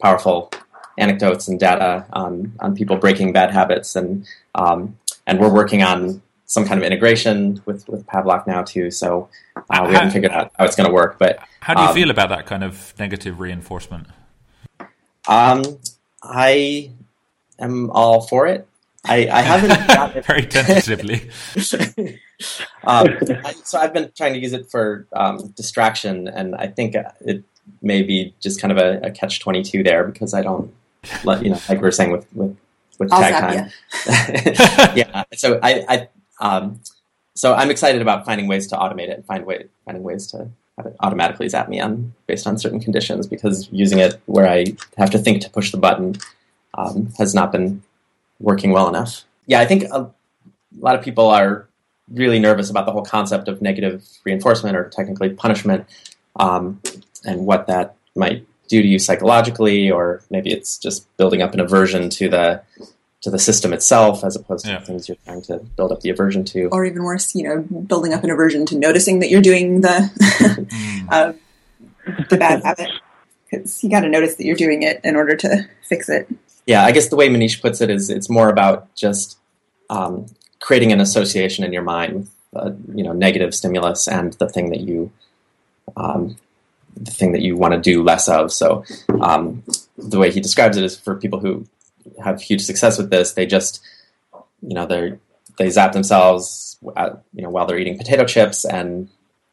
[SPEAKER 4] powerful anecdotes and data on on people breaking bad habits, and um, and we're working on some kind of integration with with Pavlok now too. So uh, we haven't figured out how it's going to work, but
[SPEAKER 1] How do you
[SPEAKER 4] Um,
[SPEAKER 1] feel about that kind of negative reinforcement?
[SPEAKER 4] um, I am all for it. I, I haven't got it
[SPEAKER 1] Very tentatively.
[SPEAKER 4] um, I, so I've been trying to use it for um, distraction, and I think it may be just kind of a, a catch twenty two there because I don't let you know, like we are saying with with, with
[SPEAKER 3] I'll
[SPEAKER 4] tag
[SPEAKER 3] zap
[SPEAKER 4] time. yeah. So I, I um, so I'm excited about finding ways to automate it and find way finding ways to have it automatically zap me on based on certain conditions because using it where I have to think to push the button um, has not been working well enough. Yeah, I think a, a lot of people are really nervous about the whole concept of negative reinforcement or technically punishment um, and what that might do to you psychologically, or maybe it's just building up an aversion to the to the system itself as opposed to
[SPEAKER 1] Yeah.
[SPEAKER 4] the things you're trying to build up the aversion to.
[SPEAKER 3] or even worse, you know, building up an aversion to noticing that you're doing the
[SPEAKER 1] Mm.
[SPEAKER 3] uh, the bad habit. Because you got to notice that you're doing it in order to fix it.
[SPEAKER 4] Yeah, I guess the way Manish puts it is it's more about just um, creating an association in your mind uh, you know negative stimulus and the thing that you um, the thing that you want to do less of. So um, the way he describes it is for people who have huge success with this, they just you know they they zap themselves uh, you know while they're eating potato chips, and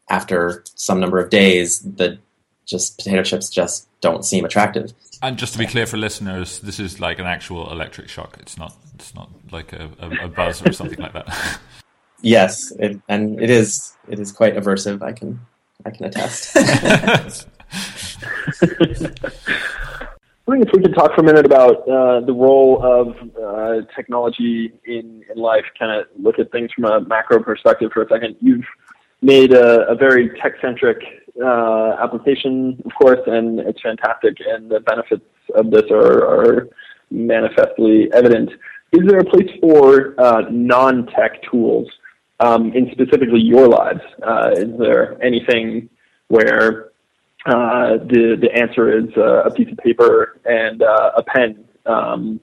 [SPEAKER 4] after some number of days, the just potato chips just don't seem attractive.
[SPEAKER 1] And just to be clear for listeners, this is like an actual electric shock. It's not. It's not like a, a, a buzz or something like that.
[SPEAKER 4] Yes, it, and it is it is quite aversive. I can I can attest.
[SPEAKER 2] I think if we could talk for a minute about uh, the role of uh, technology in, in life, kind of look at things from a macro perspective for a second. You've made a, a very tech centric uh, application, of course, and it's fantastic, and the benefits of this are, are manifestly evident. Is there a place for uh, non tech tools um, in specifically your lives? Uh, is there anything where uh, the the answer is uh, a piece of paper and uh, a pen, um,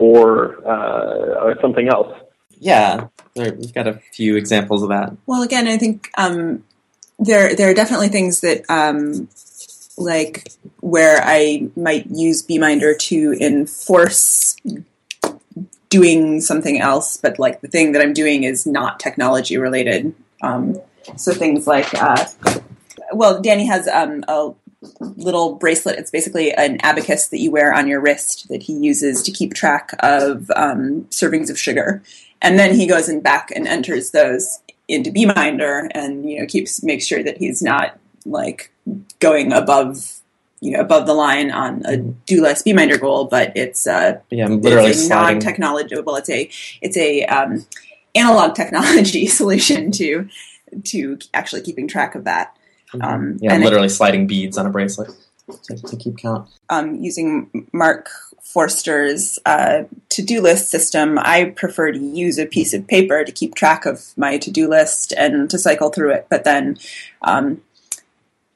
[SPEAKER 2] or, uh, or something else.
[SPEAKER 4] yeah, we've got a few examples of that.
[SPEAKER 3] Well, again, I think um, there there are definitely things that um, like where I might use Beeminder to enforce doing something else, but like the thing that I'm doing is not technology related. Um, so things like, uh, well, Danny has um, a little bracelet. It's basically an abacus that you wear on your wrist that he uses to keep track of um, servings of sugar, and then he goes and back and enters those into Beeminder, and you know keeps makes sure that he's not like going above you know above the line on a do less Beeminder goal, but it's uh,
[SPEAKER 4] Yeah, I'm literally
[SPEAKER 3] it's a non-technology. Well, it's a it's a um, analog technology solution to to actually keeping track of that. Um,
[SPEAKER 4] yeah, I'm
[SPEAKER 3] and it-
[SPEAKER 4] literally sliding beads on a bracelet to, to keep count.
[SPEAKER 3] um, using Mark Forster's uh, to-do list system, I prefer to use a piece of paper to keep track of my to-do list and to cycle through it. But then, um,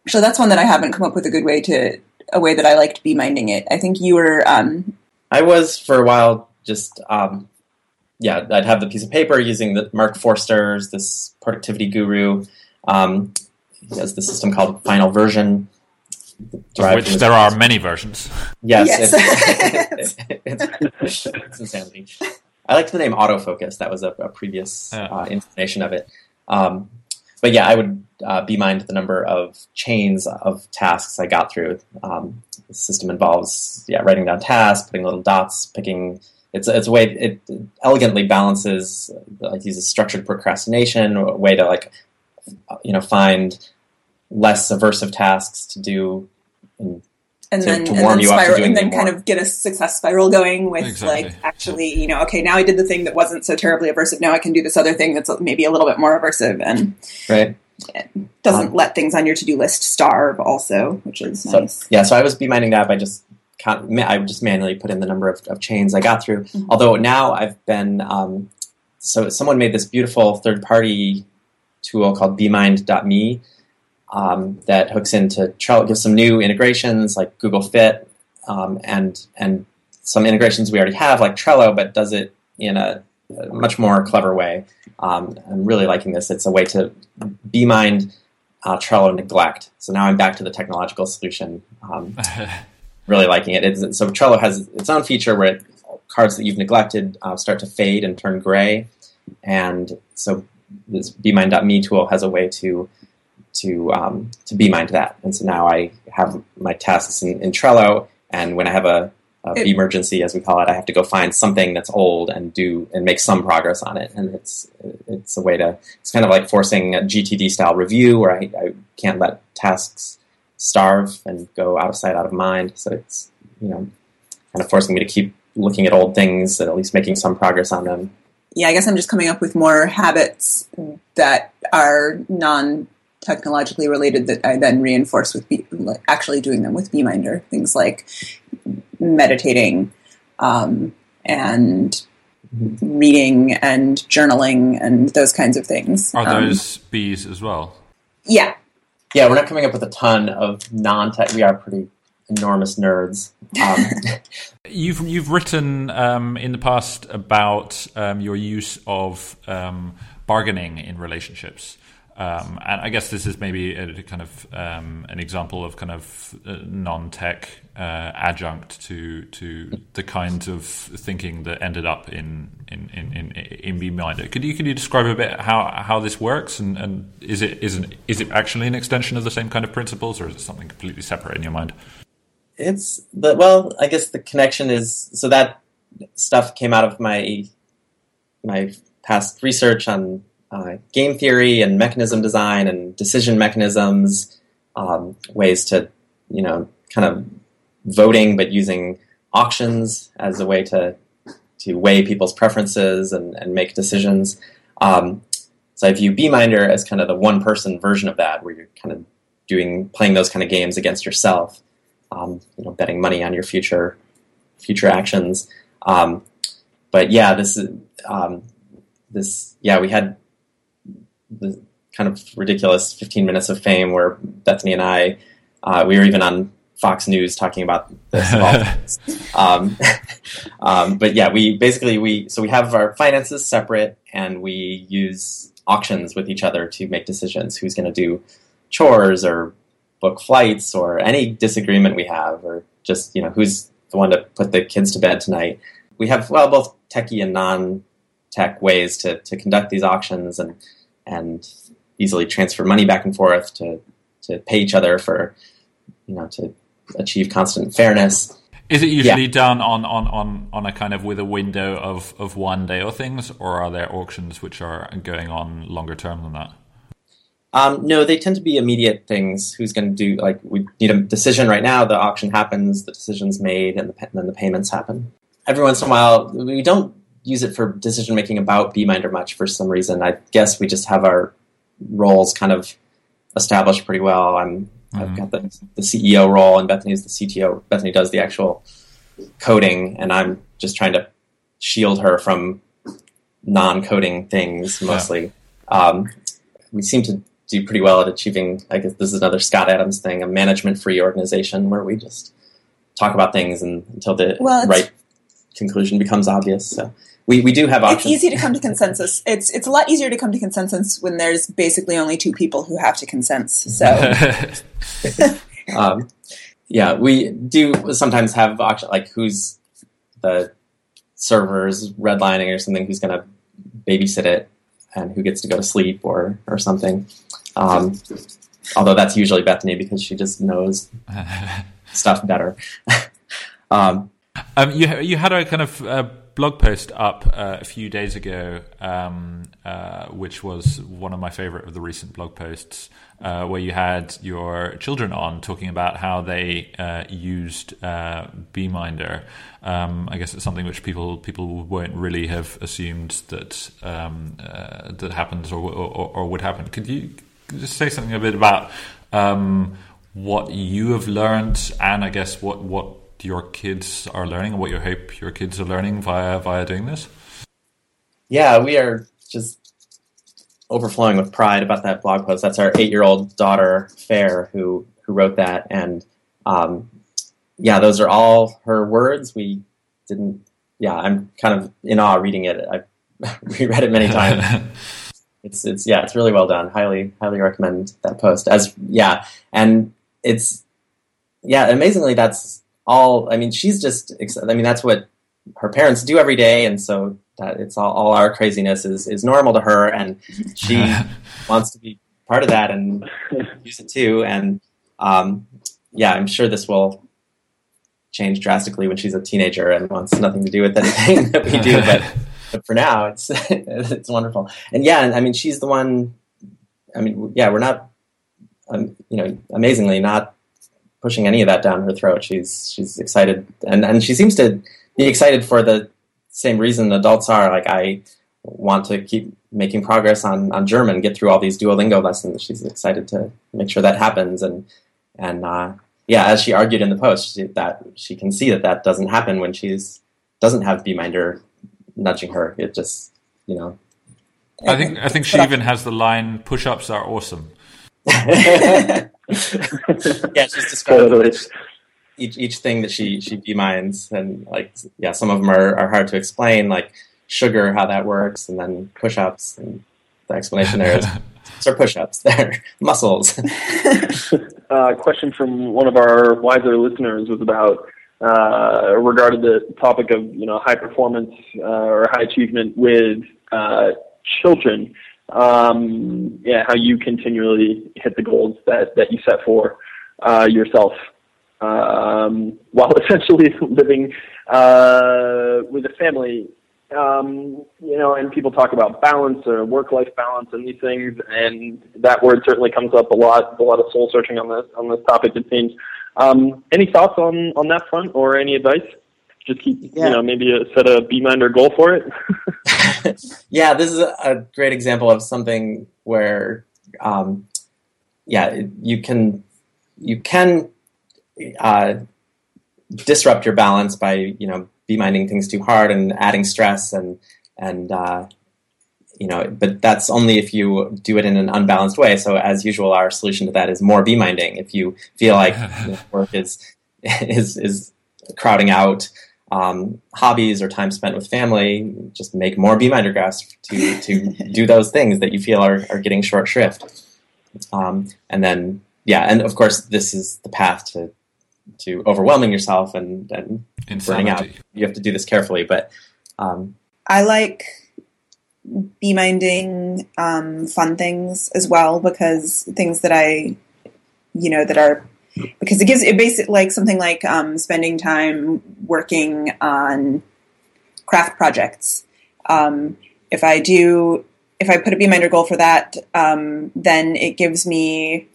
[SPEAKER 3] so that's one that I haven't come up with a good way to a way that I like to beeminding it. I think you were um,
[SPEAKER 4] I was for a while just um, yeah, I'd have the piece of paper using the Mark Forsters, this productivity guru. Um, he has the system called Final Version.
[SPEAKER 1] Of which there are many versions.
[SPEAKER 4] Yes,
[SPEAKER 3] Yes.
[SPEAKER 4] it's, it's, it's insanity. I liked the name autofocus. That was a, a previous
[SPEAKER 1] Yeah.
[SPEAKER 4] uh, incarnation of it. Um, but yeah, I would uh, beemind the number of chains of tasks I got through. Um, the system involves yeah, writing down tasks, putting little dots, picking. It's it's a way it elegantly balances like uses structured procrastination, a way to like you know find less aversive tasks to do in
[SPEAKER 3] and
[SPEAKER 4] to-
[SPEAKER 3] then
[SPEAKER 4] to
[SPEAKER 3] and
[SPEAKER 4] warm
[SPEAKER 3] then
[SPEAKER 4] you up to doing
[SPEAKER 3] and then
[SPEAKER 4] more.
[SPEAKER 3] kind of get a success spiral going with
[SPEAKER 1] Exactly.
[SPEAKER 3] like actually you know okay now I did the thing that wasn't so terribly aversive now I can do this other thing that's maybe a little bit more aversive and
[SPEAKER 4] right.
[SPEAKER 3] doesn't
[SPEAKER 4] Um,
[SPEAKER 3] let things on your to do list starve also which is
[SPEAKER 4] So
[SPEAKER 3] nice.
[SPEAKER 4] yeah, so I was beeminding that by just count, ma- I would just manually put in the number of, of chains I got through.
[SPEAKER 3] Mhm.
[SPEAKER 4] Although now I've been um, so someone made this beautiful third party tool called Beemind.me um, that hooks into Trello, gives some new integrations like Google Fit um, and and some integrations we already have like Trello, but does it in a, a much more clever way. Um, I'm really liking this. It's a way to beemind uh, Trello neglect. So now I'm back to the technological solution. Um, really liking it. It's, so Trello has its own feature where it, cards that you've neglected uh, start to fade and turn gray, and so this Beemind.me tool has a way to to um, to Beemind that. And so now I have my tasks in, in Trello, and when I have a, a
[SPEAKER 3] It-
[SPEAKER 4] emergency, as we call it, I have to go find something that's old and do and make some progress on it. And it's it's a way to it's kind of like forcing a GTD style review where I, I can't let tasks starve and go out of sight, out of mind. So it's you know kind of forcing me to keep looking at old things and at least making some progress on them.
[SPEAKER 3] yeah I guess I'm just coming up with more habits that are non technologically related that I then reinforce with be- like actually doing them with Beeminder things like meditating um, and reading and journaling and those kinds of things.
[SPEAKER 1] Are
[SPEAKER 3] Um,
[SPEAKER 1] those bees as well?
[SPEAKER 3] yeah,
[SPEAKER 4] Yeah, we're not coming up with a ton of non-tech. We are pretty enormous nerds. Um,
[SPEAKER 1] You've you've written um, in the past about um, your use of um, bargaining in relationships, um, and I guess this is maybe a, kind of um, an example of kind of uh, non-tech uh, adjunct to to the kind of thinking that ended up in in in in, in Beeminder. Could you could you describe a bit how how this works, and, and is it is is it actually an extension of the same kind of principles, or is it something completely separate in your mind?
[SPEAKER 4] it's the well, I guess the connection is so that stuff came out of my my past research on uh, game theory and mechanism design and decision mechanisms, um, ways to you know kind of voting, but using auctions as a way to to weigh people's preferences and, and make decisions. Um, so I view Beeminder as kind of the one person version of that, where you're kind of doing playing those kind of games against yourself um, you know, betting money on your future future actions. Um, but yeah, this is um, this. Yeah, we had the kind of ridiculous 15 minutes of fame where Bethany and I, uh, we were even on Fox News talking about this. of all things. um, um, but yeah, we basically we so we have our finances separate and we use auctions with each other to make decisions. Who's going to do chores or book flights or any disagreement we have, or just you know who's the one to put the kids to bed tonight. We have well both techie and non-tech ways to, to conduct these auctions and and easily transfer money back and forth to to pay each other for you know to achieve constant fairness.
[SPEAKER 1] Is it usually done on, on, on, on a kind of with a window of, of one day or things, or are there auctions which are going on longer term than that?
[SPEAKER 4] Um, no, they tend to be immediate things. Who's going to do like we need a decision right now? The auction happens, the decision's made, and, the, pa- then the payments happen. Every once in a while, we don't use it for decision making about Beeminder much for some reason. I guess we just have our roles kind of established pretty well. I'm I've
[SPEAKER 1] Mhm.
[SPEAKER 4] got the, the CEO role, and Bethany is the CTO. Bethany does the actual coding, and I'm just trying to shield her from non-coding things mostly. Um, we seem to do pretty well at achieving. I guess this is another Scott Adams thing: a management-free organization where we just talk about things and, until the
[SPEAKER 3] Well,
[SPEAKER 4] right conclusion becomes obvious. So we, we do have options.
[SPEAKER 3] It's easy to come to consensus. It's it's a lot easier to come to consensus when there's basically only two people who have to consent. So,
[SPEAKER 4] um, yeah, we do sometimes have auction like who's the servers redlining or something who's going to babysit it and who gets to go to sleep or or something. Um, although that's usually Bethany because she just knows stuff better. um,
[SPEAKER 1] um, you you had a kind of uh, blog post up uh, a few days ago, um, uh, which was one of my favorite of the recent blog posts, uh, where you had your children on talking about how they uh, used uh, Beeminder. Um, I guess it's something which people people won't really have assumed that um, that happens or, or, or would happen. Could you just say something a bit about um, what you have learned, and I guess what what your kids are learning, and what you hope your kids are learning via via doing this?
[SPEAKER 4] Yeah, we are just overflowing with pride about that blog post. That's our eight-year-old daughter, Fair, who who wrote that, and um, yeah, those are all her words. We didn't. Yeah, I'm kind of in awe reading it. I reread it many times. it's it's yeah, it's really well done. Highly highly recommend that post. As yeah, and it's yeah, amazingly that's all. I mean, she's just. I mean, that's what her parents do every day, and so that it's all, all our craziness is is normal to her, and she wants to be part of that and use it too. And um, yeah, I'm sure this will change drastically when she's a teenager and wants nothing to do with anything that we do, but but for now, it's it's wonderful. And yeah, I mean, she's the one. I mean, yeah, we're not, um, you know, amazingly not pushing any of that down her throat. She's she's excited, and and she seems to be excited for the same reason adults are. Like I want to keep making progress on on German, get through all these Duolingo lessons. She's excited to make sure that happens, and and uh, yeah, as she argued in the post, she, that she can see that that doesn't happen when she's doesn't have Beeminder nudging her. It just, you know.
[SPEAKER 1] I think I think she even has the line "push-ups are awesome."
[SPEAKER 4] yeah, she's describing each each thing that she she beeminds, and like yeah, some of them are, are hard to explain, like sugar, how that works, and then push-ups, and the explanation there is. are push-ups. They're muscles.
[SPEAKER 2] uh, question from one of our wiser listeners was about uh, regarded the topic of you know high performance uh, or high achievement with uh, children. Um, yeah, how you continually hit the goals that that you set for uh, yourself um, while essentially living uh, with a family. Um, you know, and people talk about balance or work-life balance and these things, and that word certainly comes up a lot. A lot of soul searching on this on this topic. It seems. Um, any thoughts on, on that front or any advice? Just keep, yeah. you know, maybe a, set a Beeminder goal for
[SPEAKER 4] it. yeah, this is a great example of something where, um, yeah, you can you can uh, disrupt your balance by you know Beeminding things too hard and adding stress and and uh, you know, but that's only if you do it in an unbalanced way. So as usual, our solution to that is more beeminding. If you feel like work is is is crowding out um, hobbies or time spent with family, just make more Beeminder graphs to to do those things that you feel are, are getting short shrift. Um, and then yeah, and of course this is the path to to overwhelming yourself and, and burning out. You have to do this carefully, but um,
[SPEAKER 3] I like Beeminding um, fun things as well because things that I, you know, that are because it gives it basically like something like um, spending time working on craft projects. Um, if I do, if I put a Beeminder goal for that, um, then it gives me.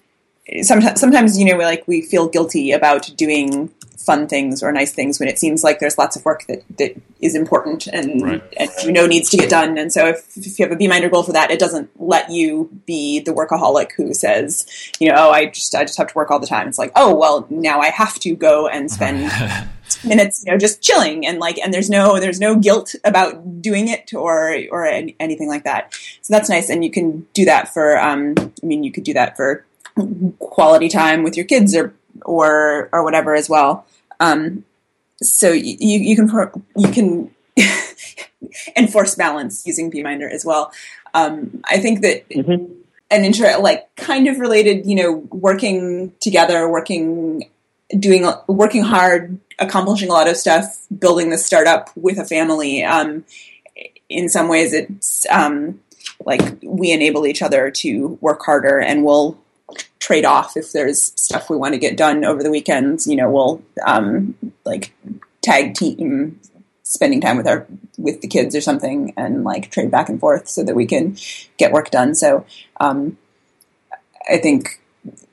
[SPEAKER 3] Sometimes, sometimes you know, we like we feel guilty about doing fun things or nice things when it seems like there's lots of work that, that is important and, right. and you know needs to get done. And so if, if you have a Beeminder goal for that, it doesn't let you be the workaholic who says, you know, oh, I just I just have to work all the time. It's like, oh well, now I have to go and spend minutes, you know, just chilling and like, and there's no there's no guilt about doing it or or anything like that. So that's nice, and you can do that for. Um, I mean, you could do that for quality time with your kids or or or whatever as well. Um, so you, you can you can enforce balance using beeminder as well. Um, I think that
[SPEAKER 2] Mhm.
[SPEAKER 3] an inter like kind of related, you know, working together, working, doing, working hard, accomplishing a lot of stuff, building the startup with a family. Um, in some ways, it's um, like we enable each other to work harder, and we'll trade off if there's stuff we want to get done over the weekends. You know, we'll um, like tag team spending time with our with the kids or something and like trade back and forth so that we can get work done so um, i think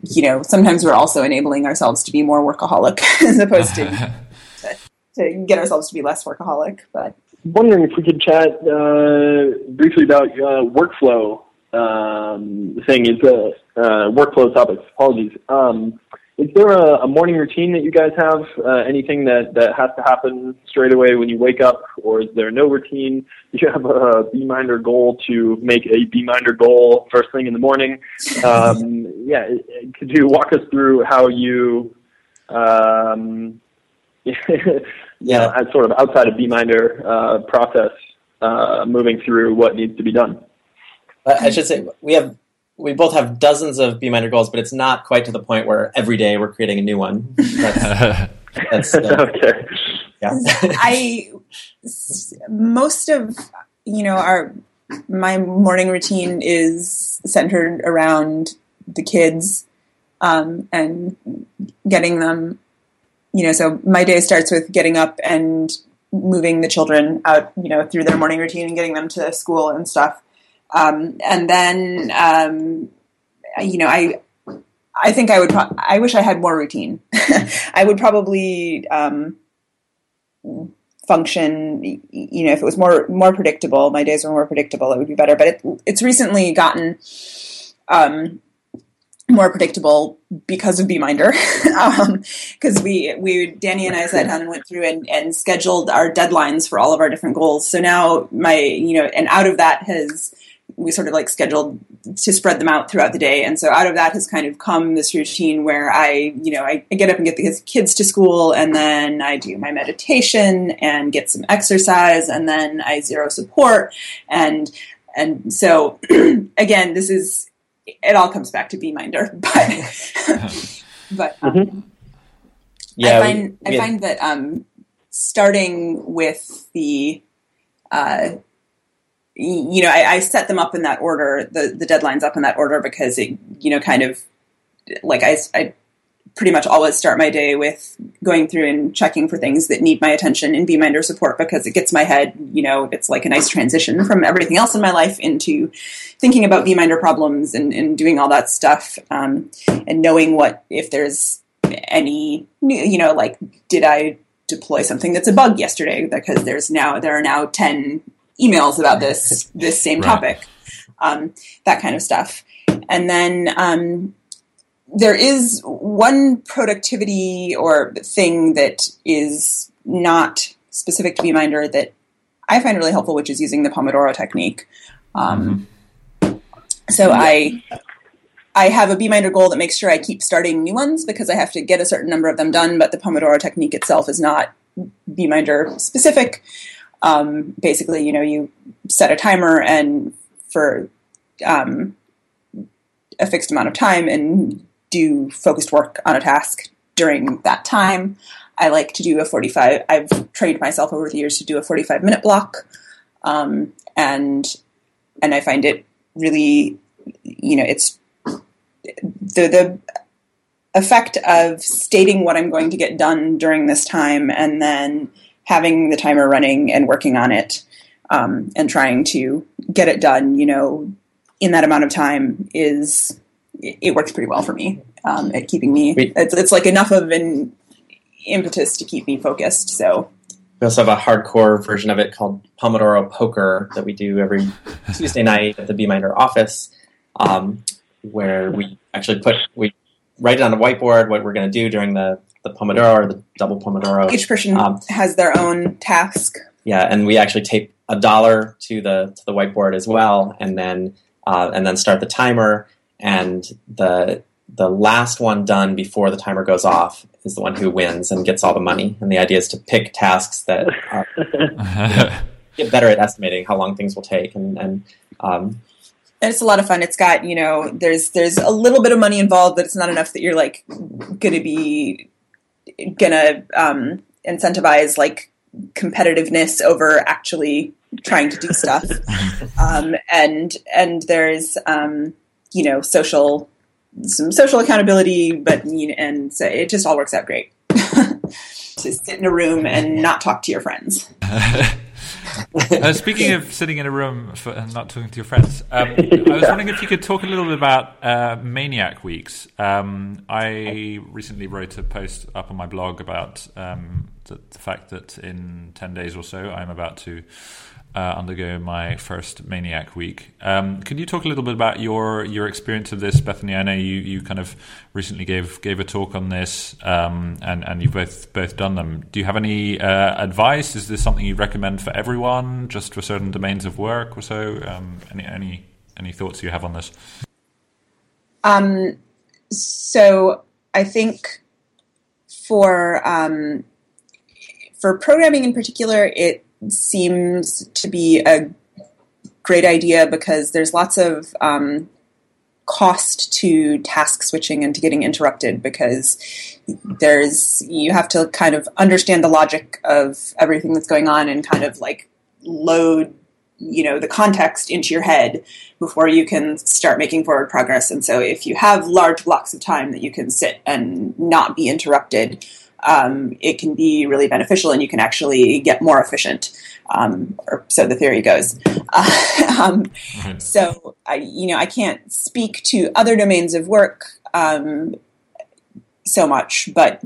[SPEAKER 3] you know sometimes we're also enabling ourselves to be more workaholic as opposed to, to to get ourselves to be less workaholic but
[SPEAKER 2] wondering if we could chat uh, briefly about uh, workflow um, thing. Is a uh, workflow topics. Apologies. Um, is there a, a morning routine that you guys have? Uh, anything that, that has to happen straight away when you wake up, or is there no routine? Do you have a Beeminder goal to make a Beeminder goal first thing in the morning? Um, yeah, could you walk us through how you um,
[SPEAKER 4] Yeah.
[SPEAKER 2] as sort of outside of Beeminder uh, process, uh, moving through what needs to be done.
[SPEAKER 4] I should say we have we both have dozens of Beeminder goals, but it's not quite to the point where every day we're creating a new one. That's, that's uh,
[SPEAKER 2] okay.
[SPEAKER 4] yeah.
[SPEAKER 3] I s- most of you know our my morning routine is centered around the kids um, and getting them. You know, so my day starts with getting up and moving the children out. You know, through their morning routine and getting them to school and stuff. Um, and then, um, you know, I I think I would. Pro- I wish I had more routine. I would probably um, function. You know, if it was more more predictable, my days were more predictable. It would be better. But it, it's recently gotten um, more predictable because of Beeminder. Because we we Danny and I sat down and went through and, and scheduled our deadlines for all of our different goals. So now my you know, and out of that has we sort of like scheduled to spread them out throughout the day. And so out of that has kind of come this routine where I, you know, I, I get up and get the kids to school and then I do my meditation and get some exercise and then I zero support. And, and so again, this is, it all comes back to Beeminder, but, but, um,
[SPEAKER 4] yeah.
[SPEAKER 3] I find
[SPEAKER 4] we
[SPEAKER 3] I
[SPEAKER 4] had-
[SPEAKER 3] find that um, starting with the, uh, y- you know, I, I set them up in that order, the the deadlines up in that order because it, you know, kind of like I, I pretty much always start my day with going through and checking for things that need my attention and Beeminder support because it gets my head, you know, it's like a nice transition from everything else in my life into thinking about Beeminder problems and, and doing all that stuff um, and knowing what if there's any you know like did i deploy something that's a bug yesterday because there's now there are now 10 emails about this this same
[SPEAKER 1] Right.
[SPEAKER 3] topic um, that kind of stuff. And then um, there is one productivity or thing that is not specific to beeminder that i find really helpful which is using the pomodoro technique. Um, so i I have a Beeminder goal that makes sure I keep starting new ones because I have to get a certain number of them done, but the Pomodoro technique itself is not Beeminder specific. Um, basically, you know, you set a timer and for um, a fixed amount of time and do focused work on a task during that time. I like to do a 45, I've trained myself over the years to do a 45 minute block. Um, and, and I find it really, you know, it's the the effect of stating what I'm going to get done during this time and then having the timer running and working on it um, and trying to get it done, you know, in that amount of time is it, it works pretty well for me um, at keeping me. It's, it's like enough of an impetus to keep me focused. So
[SPEAKER 4] We also have a hardcore version of it called Pomodoro Poker that we do every Tuesday night at the Beeminder office, um, where we actually put we write it on a whiteboard what we're going to do during the the Pomodoro or the double Pomodoro.
[SPEAKER 3] each person
[SPEAKER 4] Um,
[SPEAKER 3] has their own task.
[SPEAKER 4] Yeah, and we actually tape a dollar to the to the whiteboard as well, and then uh, and then start the timer. And the the last one done before the timer goes off is the one who wins and gets all the money. And the idea is to pick tasks that are get better at estimating how long things will take, and and um,
[SPEAKER 3] and it's a lot of fun. It's got you know there's there's a little bit of money involved, but it's not enough that you're like going to be gonna um, incentivize like competitiveness over actually trying to do stuff. um, and and there's um, you know social some social accountability, but and so it just all works out great. to sit in a room and not talk to your friends.
[SPEAKER 1] uh, speaking of sitting in a room for, and not talking to your friends, um, I was wondering if you could talk a little bit about uh, Maniac Weeks. Um, I recently wrote a post up on my blog about um, the, the, fact that in 10 days or so I'm about to uh, undergo my first Maniac week. Um, you talk a little bit about your your experience of this, Bethany? I know you, you kind of recently gave gave a talk on this, um, and and you've both both done them. Do you have any uh, advice? Is this something you recommend for everyone, just for certain domains of work or so? Um, any any any thoughts you have on this?
[SPEAKER 3] Um, so I think for um, for programming in particular, it seems to be a great idea because there's lots of um, cost to task switching and to getting interrupted because there's you have to kind of understand the logic of everything that's going on and kind of like load you know the context into your head before you can start making forward progress. And so if you have large blocks of time that you can sit and not be interrupted um, it can be really beneficial and you can actually get more efficient. Um, or so the theory goes. Uh, um, So I, you know, I can't speak to other domains of work um, so much, but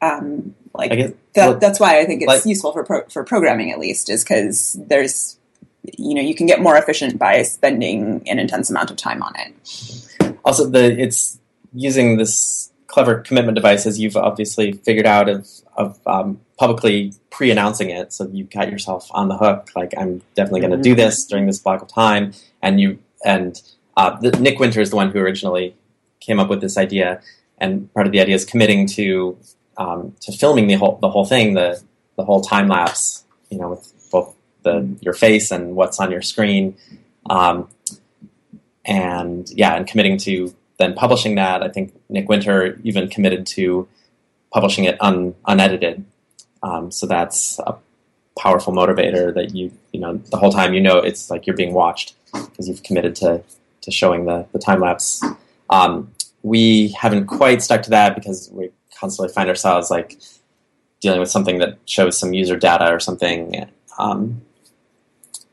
[SPEAKER 3] um, like guess, that, well, that's why I think it's like, useful for pro- for programming at least, is because there's you know you can get more efficient by spending an intense amount of time on it.
[SPEAKER 4] Also, the it's using this clever commitment device, as you've obviously figured out, of, of um, publicly pre-announcing it. So you got yourself on the hook. Like I'm definitely going to do this during this block of time. And you and uh, the, Nick Winter is the one who originally came up with this idea. And part of the idea is committing to um, to filming the whole the whole thing, the the whole time lapse. You know, with both the your face and what's on your screen. Um, and yeah, and committing to then publishing that, I think Nick Winter even committed to publishing it un, unedited. Um, so that's a powerful motivator that you you know the whole time you know it's like you're being watched because you've committed to to showing the the time lapse. Um, we haven't quite stuck to that because we constantly find ourselves like dealing with something that shows some user data or something. Um,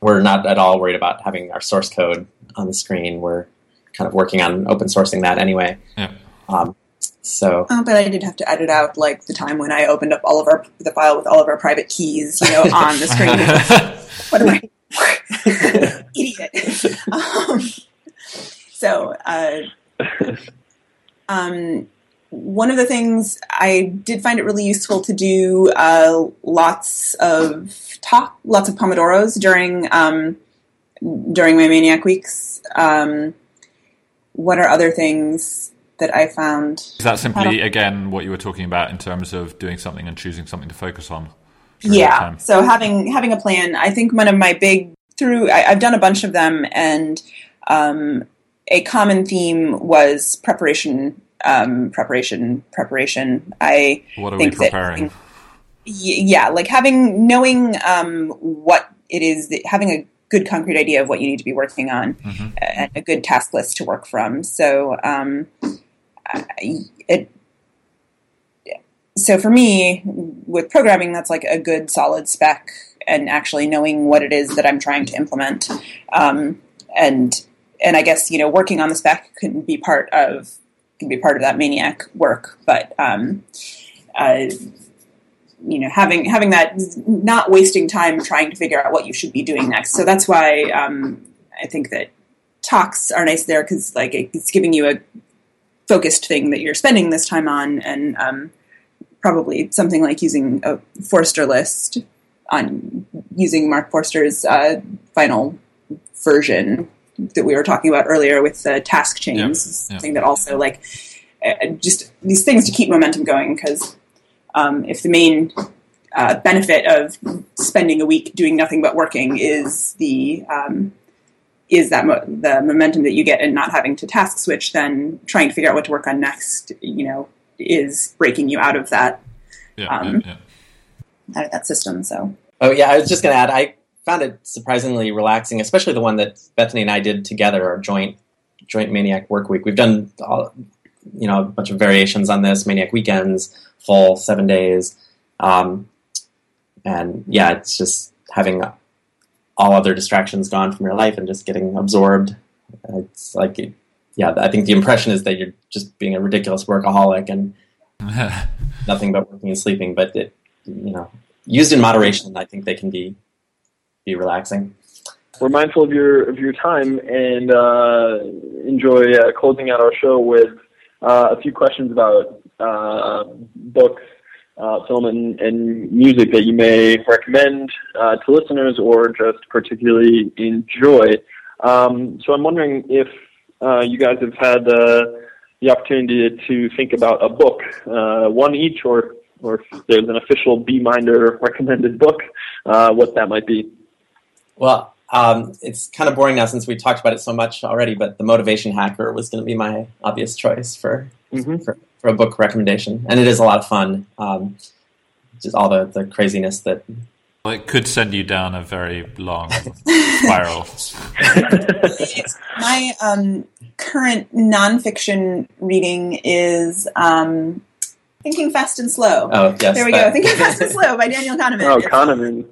[SPEAKER 4] we're not at all worried about having our source code on the screen. We're kind of working on open sourcing that anyway.
[SPEAKER 1] Yeah.
[SPEAKER 4] Um, so,
[SPEAKER 3] uh, but I did have to edit out like the time when I opened up all of our the file with all of our private keys, you know, on the screen. what am I, idiot? Um, so, uh, um, one of the things I did find it really useful to do uh, lots of talk, lots of pomodoros during um, during my maniac weeks. Um, what are other things that I found?
[SPEAKER 1] Is that simply again what you were talking about in terms of doing something and choosing something to focus on?
[SPEAKER 3] Yeah. So having having a plan. I think one of my big through I, have done a bunch of them, and um, a common theme was preparation, um, preparation, preparation. I
[SPEAKER 1] what are we preparing? That,
[SPEAKER 3] yeah, like having knowing um, what it is that having a good concrete idea of what you need to be working on mm-hmm. and a good task list to work from. So um, it so for me with programming that's like a good solid spec and actually knowing what it is that i'm trying to implement um, and and i guess you know working on the spec can be part of can be part of that maniac work but um, uh, you know having having that not wasting time trying to figure out what you should be doing next. So that's why um, i think that talks are nice there because like it's giving you a focused thing that you're spending this time on and um, probably something like using a forster list on using mark forster's uh, final version that we were talking about earlier with the task chains yep. something that also like uh, just these things to keep momentum going because um, if the main uh, benefit of spending a week doing nothing but working is the um, is that mo- the momentum that you get in not having to task switch. Then trying to figure out what to work on next, you know, is breaking you out of that
[SPEAKER 1] Yeah,
[SPEAKER 3] Um,
[SPEAKER 1] yeah,
[SPEAKER 3] out of that system. So
[SPEAKER 4] Oh yeah, I was just going to add. I found it surprisingly relaxing, especially the one that Bethany and I did together, our joint joint Maniac Work Week. We've done all, you know a bunch of variations on this Maniac Weekends, full seven days, um, and yeah, it's just having all other distractions gone from your life and just getting absorbed. It's like, yeah, I think the impression is that you're just being a ridiculous workaholic and nothing but working and sleeping. But it, you know, used in moderation, I think they can be be relaxing.
[SPEAKER 2] We're mindful of your of your time and uh, enjoy uh, closing out our show with a few questions about uh, books, uh, film, and, and music that you may recommend uh, to listeners or just particularly enjoy. Um, so I'm wondering if uh, you guys have had uh, the opportunity to think about a book, uh, one each, or or if there's an official Beeminder recommended book, uh, what that might be.
[SPEAKER 4] Well, um, it's kind of boring now since we talked about it so much already. But the Motivation Hacker was going to be my obvious choice for,
[SPEAKER 2] Mhm.
[SPEAKER 4] for for a book recommendation, and it is a lot of fun. Um, just all the, the craziness that
[SPEAKER 1] Well, it could send you down a very long spiral.
[SPEAKER 3] my um, current nonfiction reading is um, Thinking Fast and Slow.
[SPEAKER 4] oh yes,
[SPEAKER 3] there we
[SPEAKER 4] that-
[SPEAKER 3] go. Thinking Fast and Slow by Daniel Kahneman.
[SPEAKER 2] Oh, Kahneman.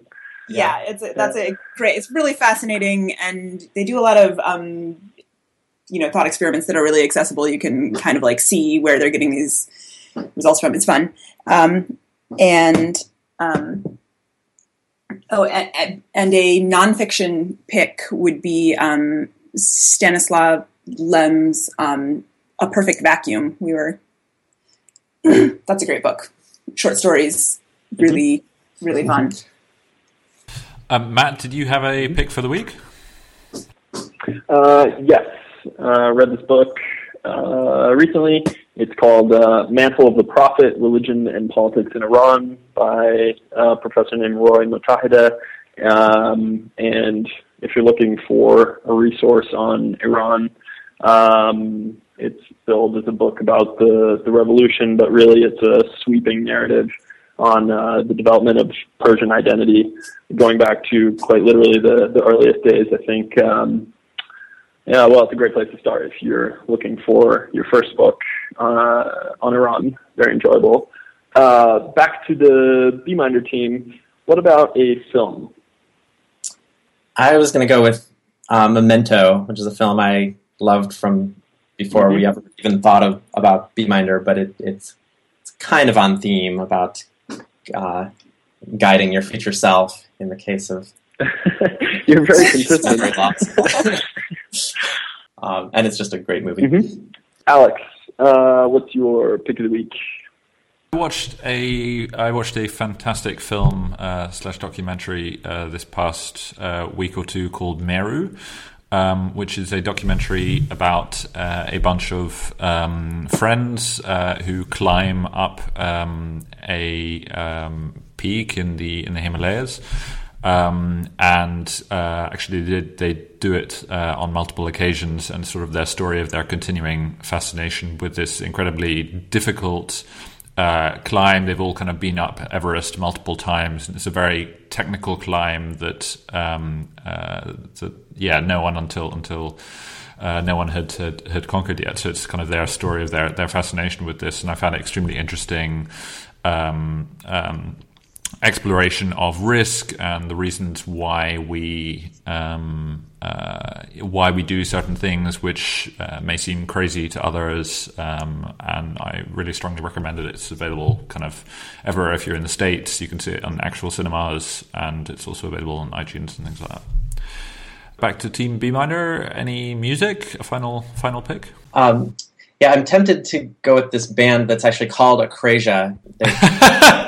[SPEAKER 3] Yeah, it's a, that's a great. It's really fascinating, and they do a lot of um, you know thought experiments that are really accessible. You can kind of like see where they're getting these results from. It's fun, um, and um, oh, and, and a nonfiction pick would be um, Stanislav Lem's um, "A Perfect Vacuum." We were that's a great book. Short stories, really, really fun.
[SPEAKER 1] Um, Matt, did you have a pick for the week?
[SPEAKER 2] Uh, yes, uh, read this book uh, recently. It's called uh, "Mantle of the Prophet: Religion and Politics in Iran" by a professor named Roy Mottahedeh. Um, and if you're looking for a resource on Iran, um, it's billed as a book about the the revolution, but really it's a sweeping narrative on uh, the development of Persian identity, going back to quite literally the, the earliest days. I think, um, yeah, well, it's a great place to start if you're looking for your first book uh, on Iran. Very enjoyable. Uh, back to the Beeminder team. What about a film?
[SPEAKER 4] I was going to go with uh, Memento, which is a film I loved from before we ever even thought of about Beeminder, but it, it's it's kind of on theme about uh, guiding your future self in the case of
[SPEAKER 2] you're very consistent.
[SPEAKER 4] memory loss. um, and it's just a great movie.
[SPEAKER 2] Mhm. Alex, uh, what's your pick of the week?
[SPEAKER 1] I watched a I watched a fantastic film uh, slash documentary uh, this past uh, week or two called Meru, um, which is a documentary about uh, a bunch of um, friends uh, who climb up um, a um, peak in the in the Himalayas. Um, and uh, actually, they, they do it uh, on multiple occasions, and sort of their story of their continuing fascination with this incredibly difficult uh, climb. They've all kind of been up Everest multiple times, and it's a very technical climb that, um, uh, that yeah, no one until until uh, no one had, had had conquered yet. So it's kind of their story of their their fascination with this, and I found it extremely interesting. Um, um, exploration of risk and the reasons why we um, uh, why we do certain things which uh, may seem crazy to others um, and I really strongly recommend it it's available kind of everywhere. If you're in the States you can see it on actual cinemas and it's also available on iTunes and things like that. Back to Team Beeminder. Any music? A final final pick?
[SPEAKER 4] Um, yeah, I'm tempted to go with this band that's actually called Akrasia.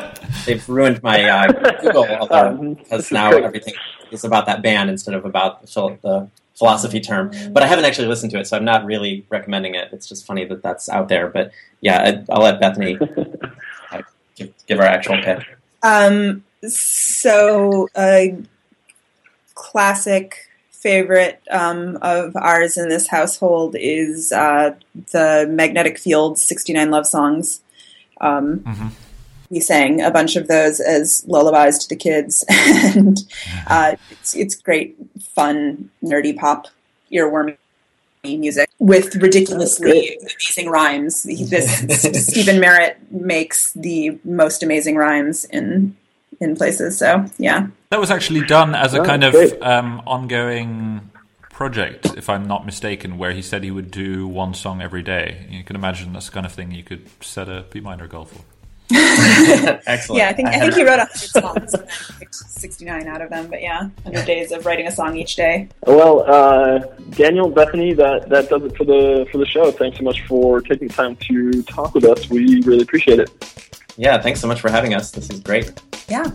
[SPEAKER 4] They've, they've ruined my uh, Google
[SPEAKER 2] Um,
[SPEAKER 4] because now everything is about that band instead of about the, the philosophy term. But I haven't actually listened to it, so I'm not really recommending it. It's just funny that that's out there. But yeah, I, I'll let Bethany uh, give, give our actual pick.
[SPEAKER 3] Um, so a classic favorite um, of ours in this household is uh, the Magnetic Fields 69 love songs. Um,
[SPEAKER 1] Mhm.
[SPEAKER 3] We sang a bunch of those as lullabies to the kids, and uh, it's, it's great, fun, nerdy pop, earwormy music with ridiculously amazing rhymes. This Stephin Merritt makes the most amazing rhymes in in places. So yeah,
[SPEAKER 1] That was actually done as a
[SPEAKER 2] Oh,
[SPEAKER 1] kind of um, ongoing project, if I'm not mistaken, where he said he would do one song every day. You can imagine that's the kind of thing you could set a Beeminder goal for.
[SPEAKER 4] Excellent.
[SPEAKER 3] yeah. I think I,
[SPEAKER 4] had
[SPEAKER 3] think he
[SPEAKER 4] it.
[SPEAKER 3] wrote hundred songs and then picked sixty nine out of them. But yeah, hundred days of writing a song each day.
[SPEAKER 2] Well, uh, Daniel, Bethany, that, that does it for the for the show. Thanks so much for taking the time to talk with us. We really appreciate it.
[SPEAKER 4] Yeah, thanks so much for having us. This is great.
[SPEAKER 3] Yeah.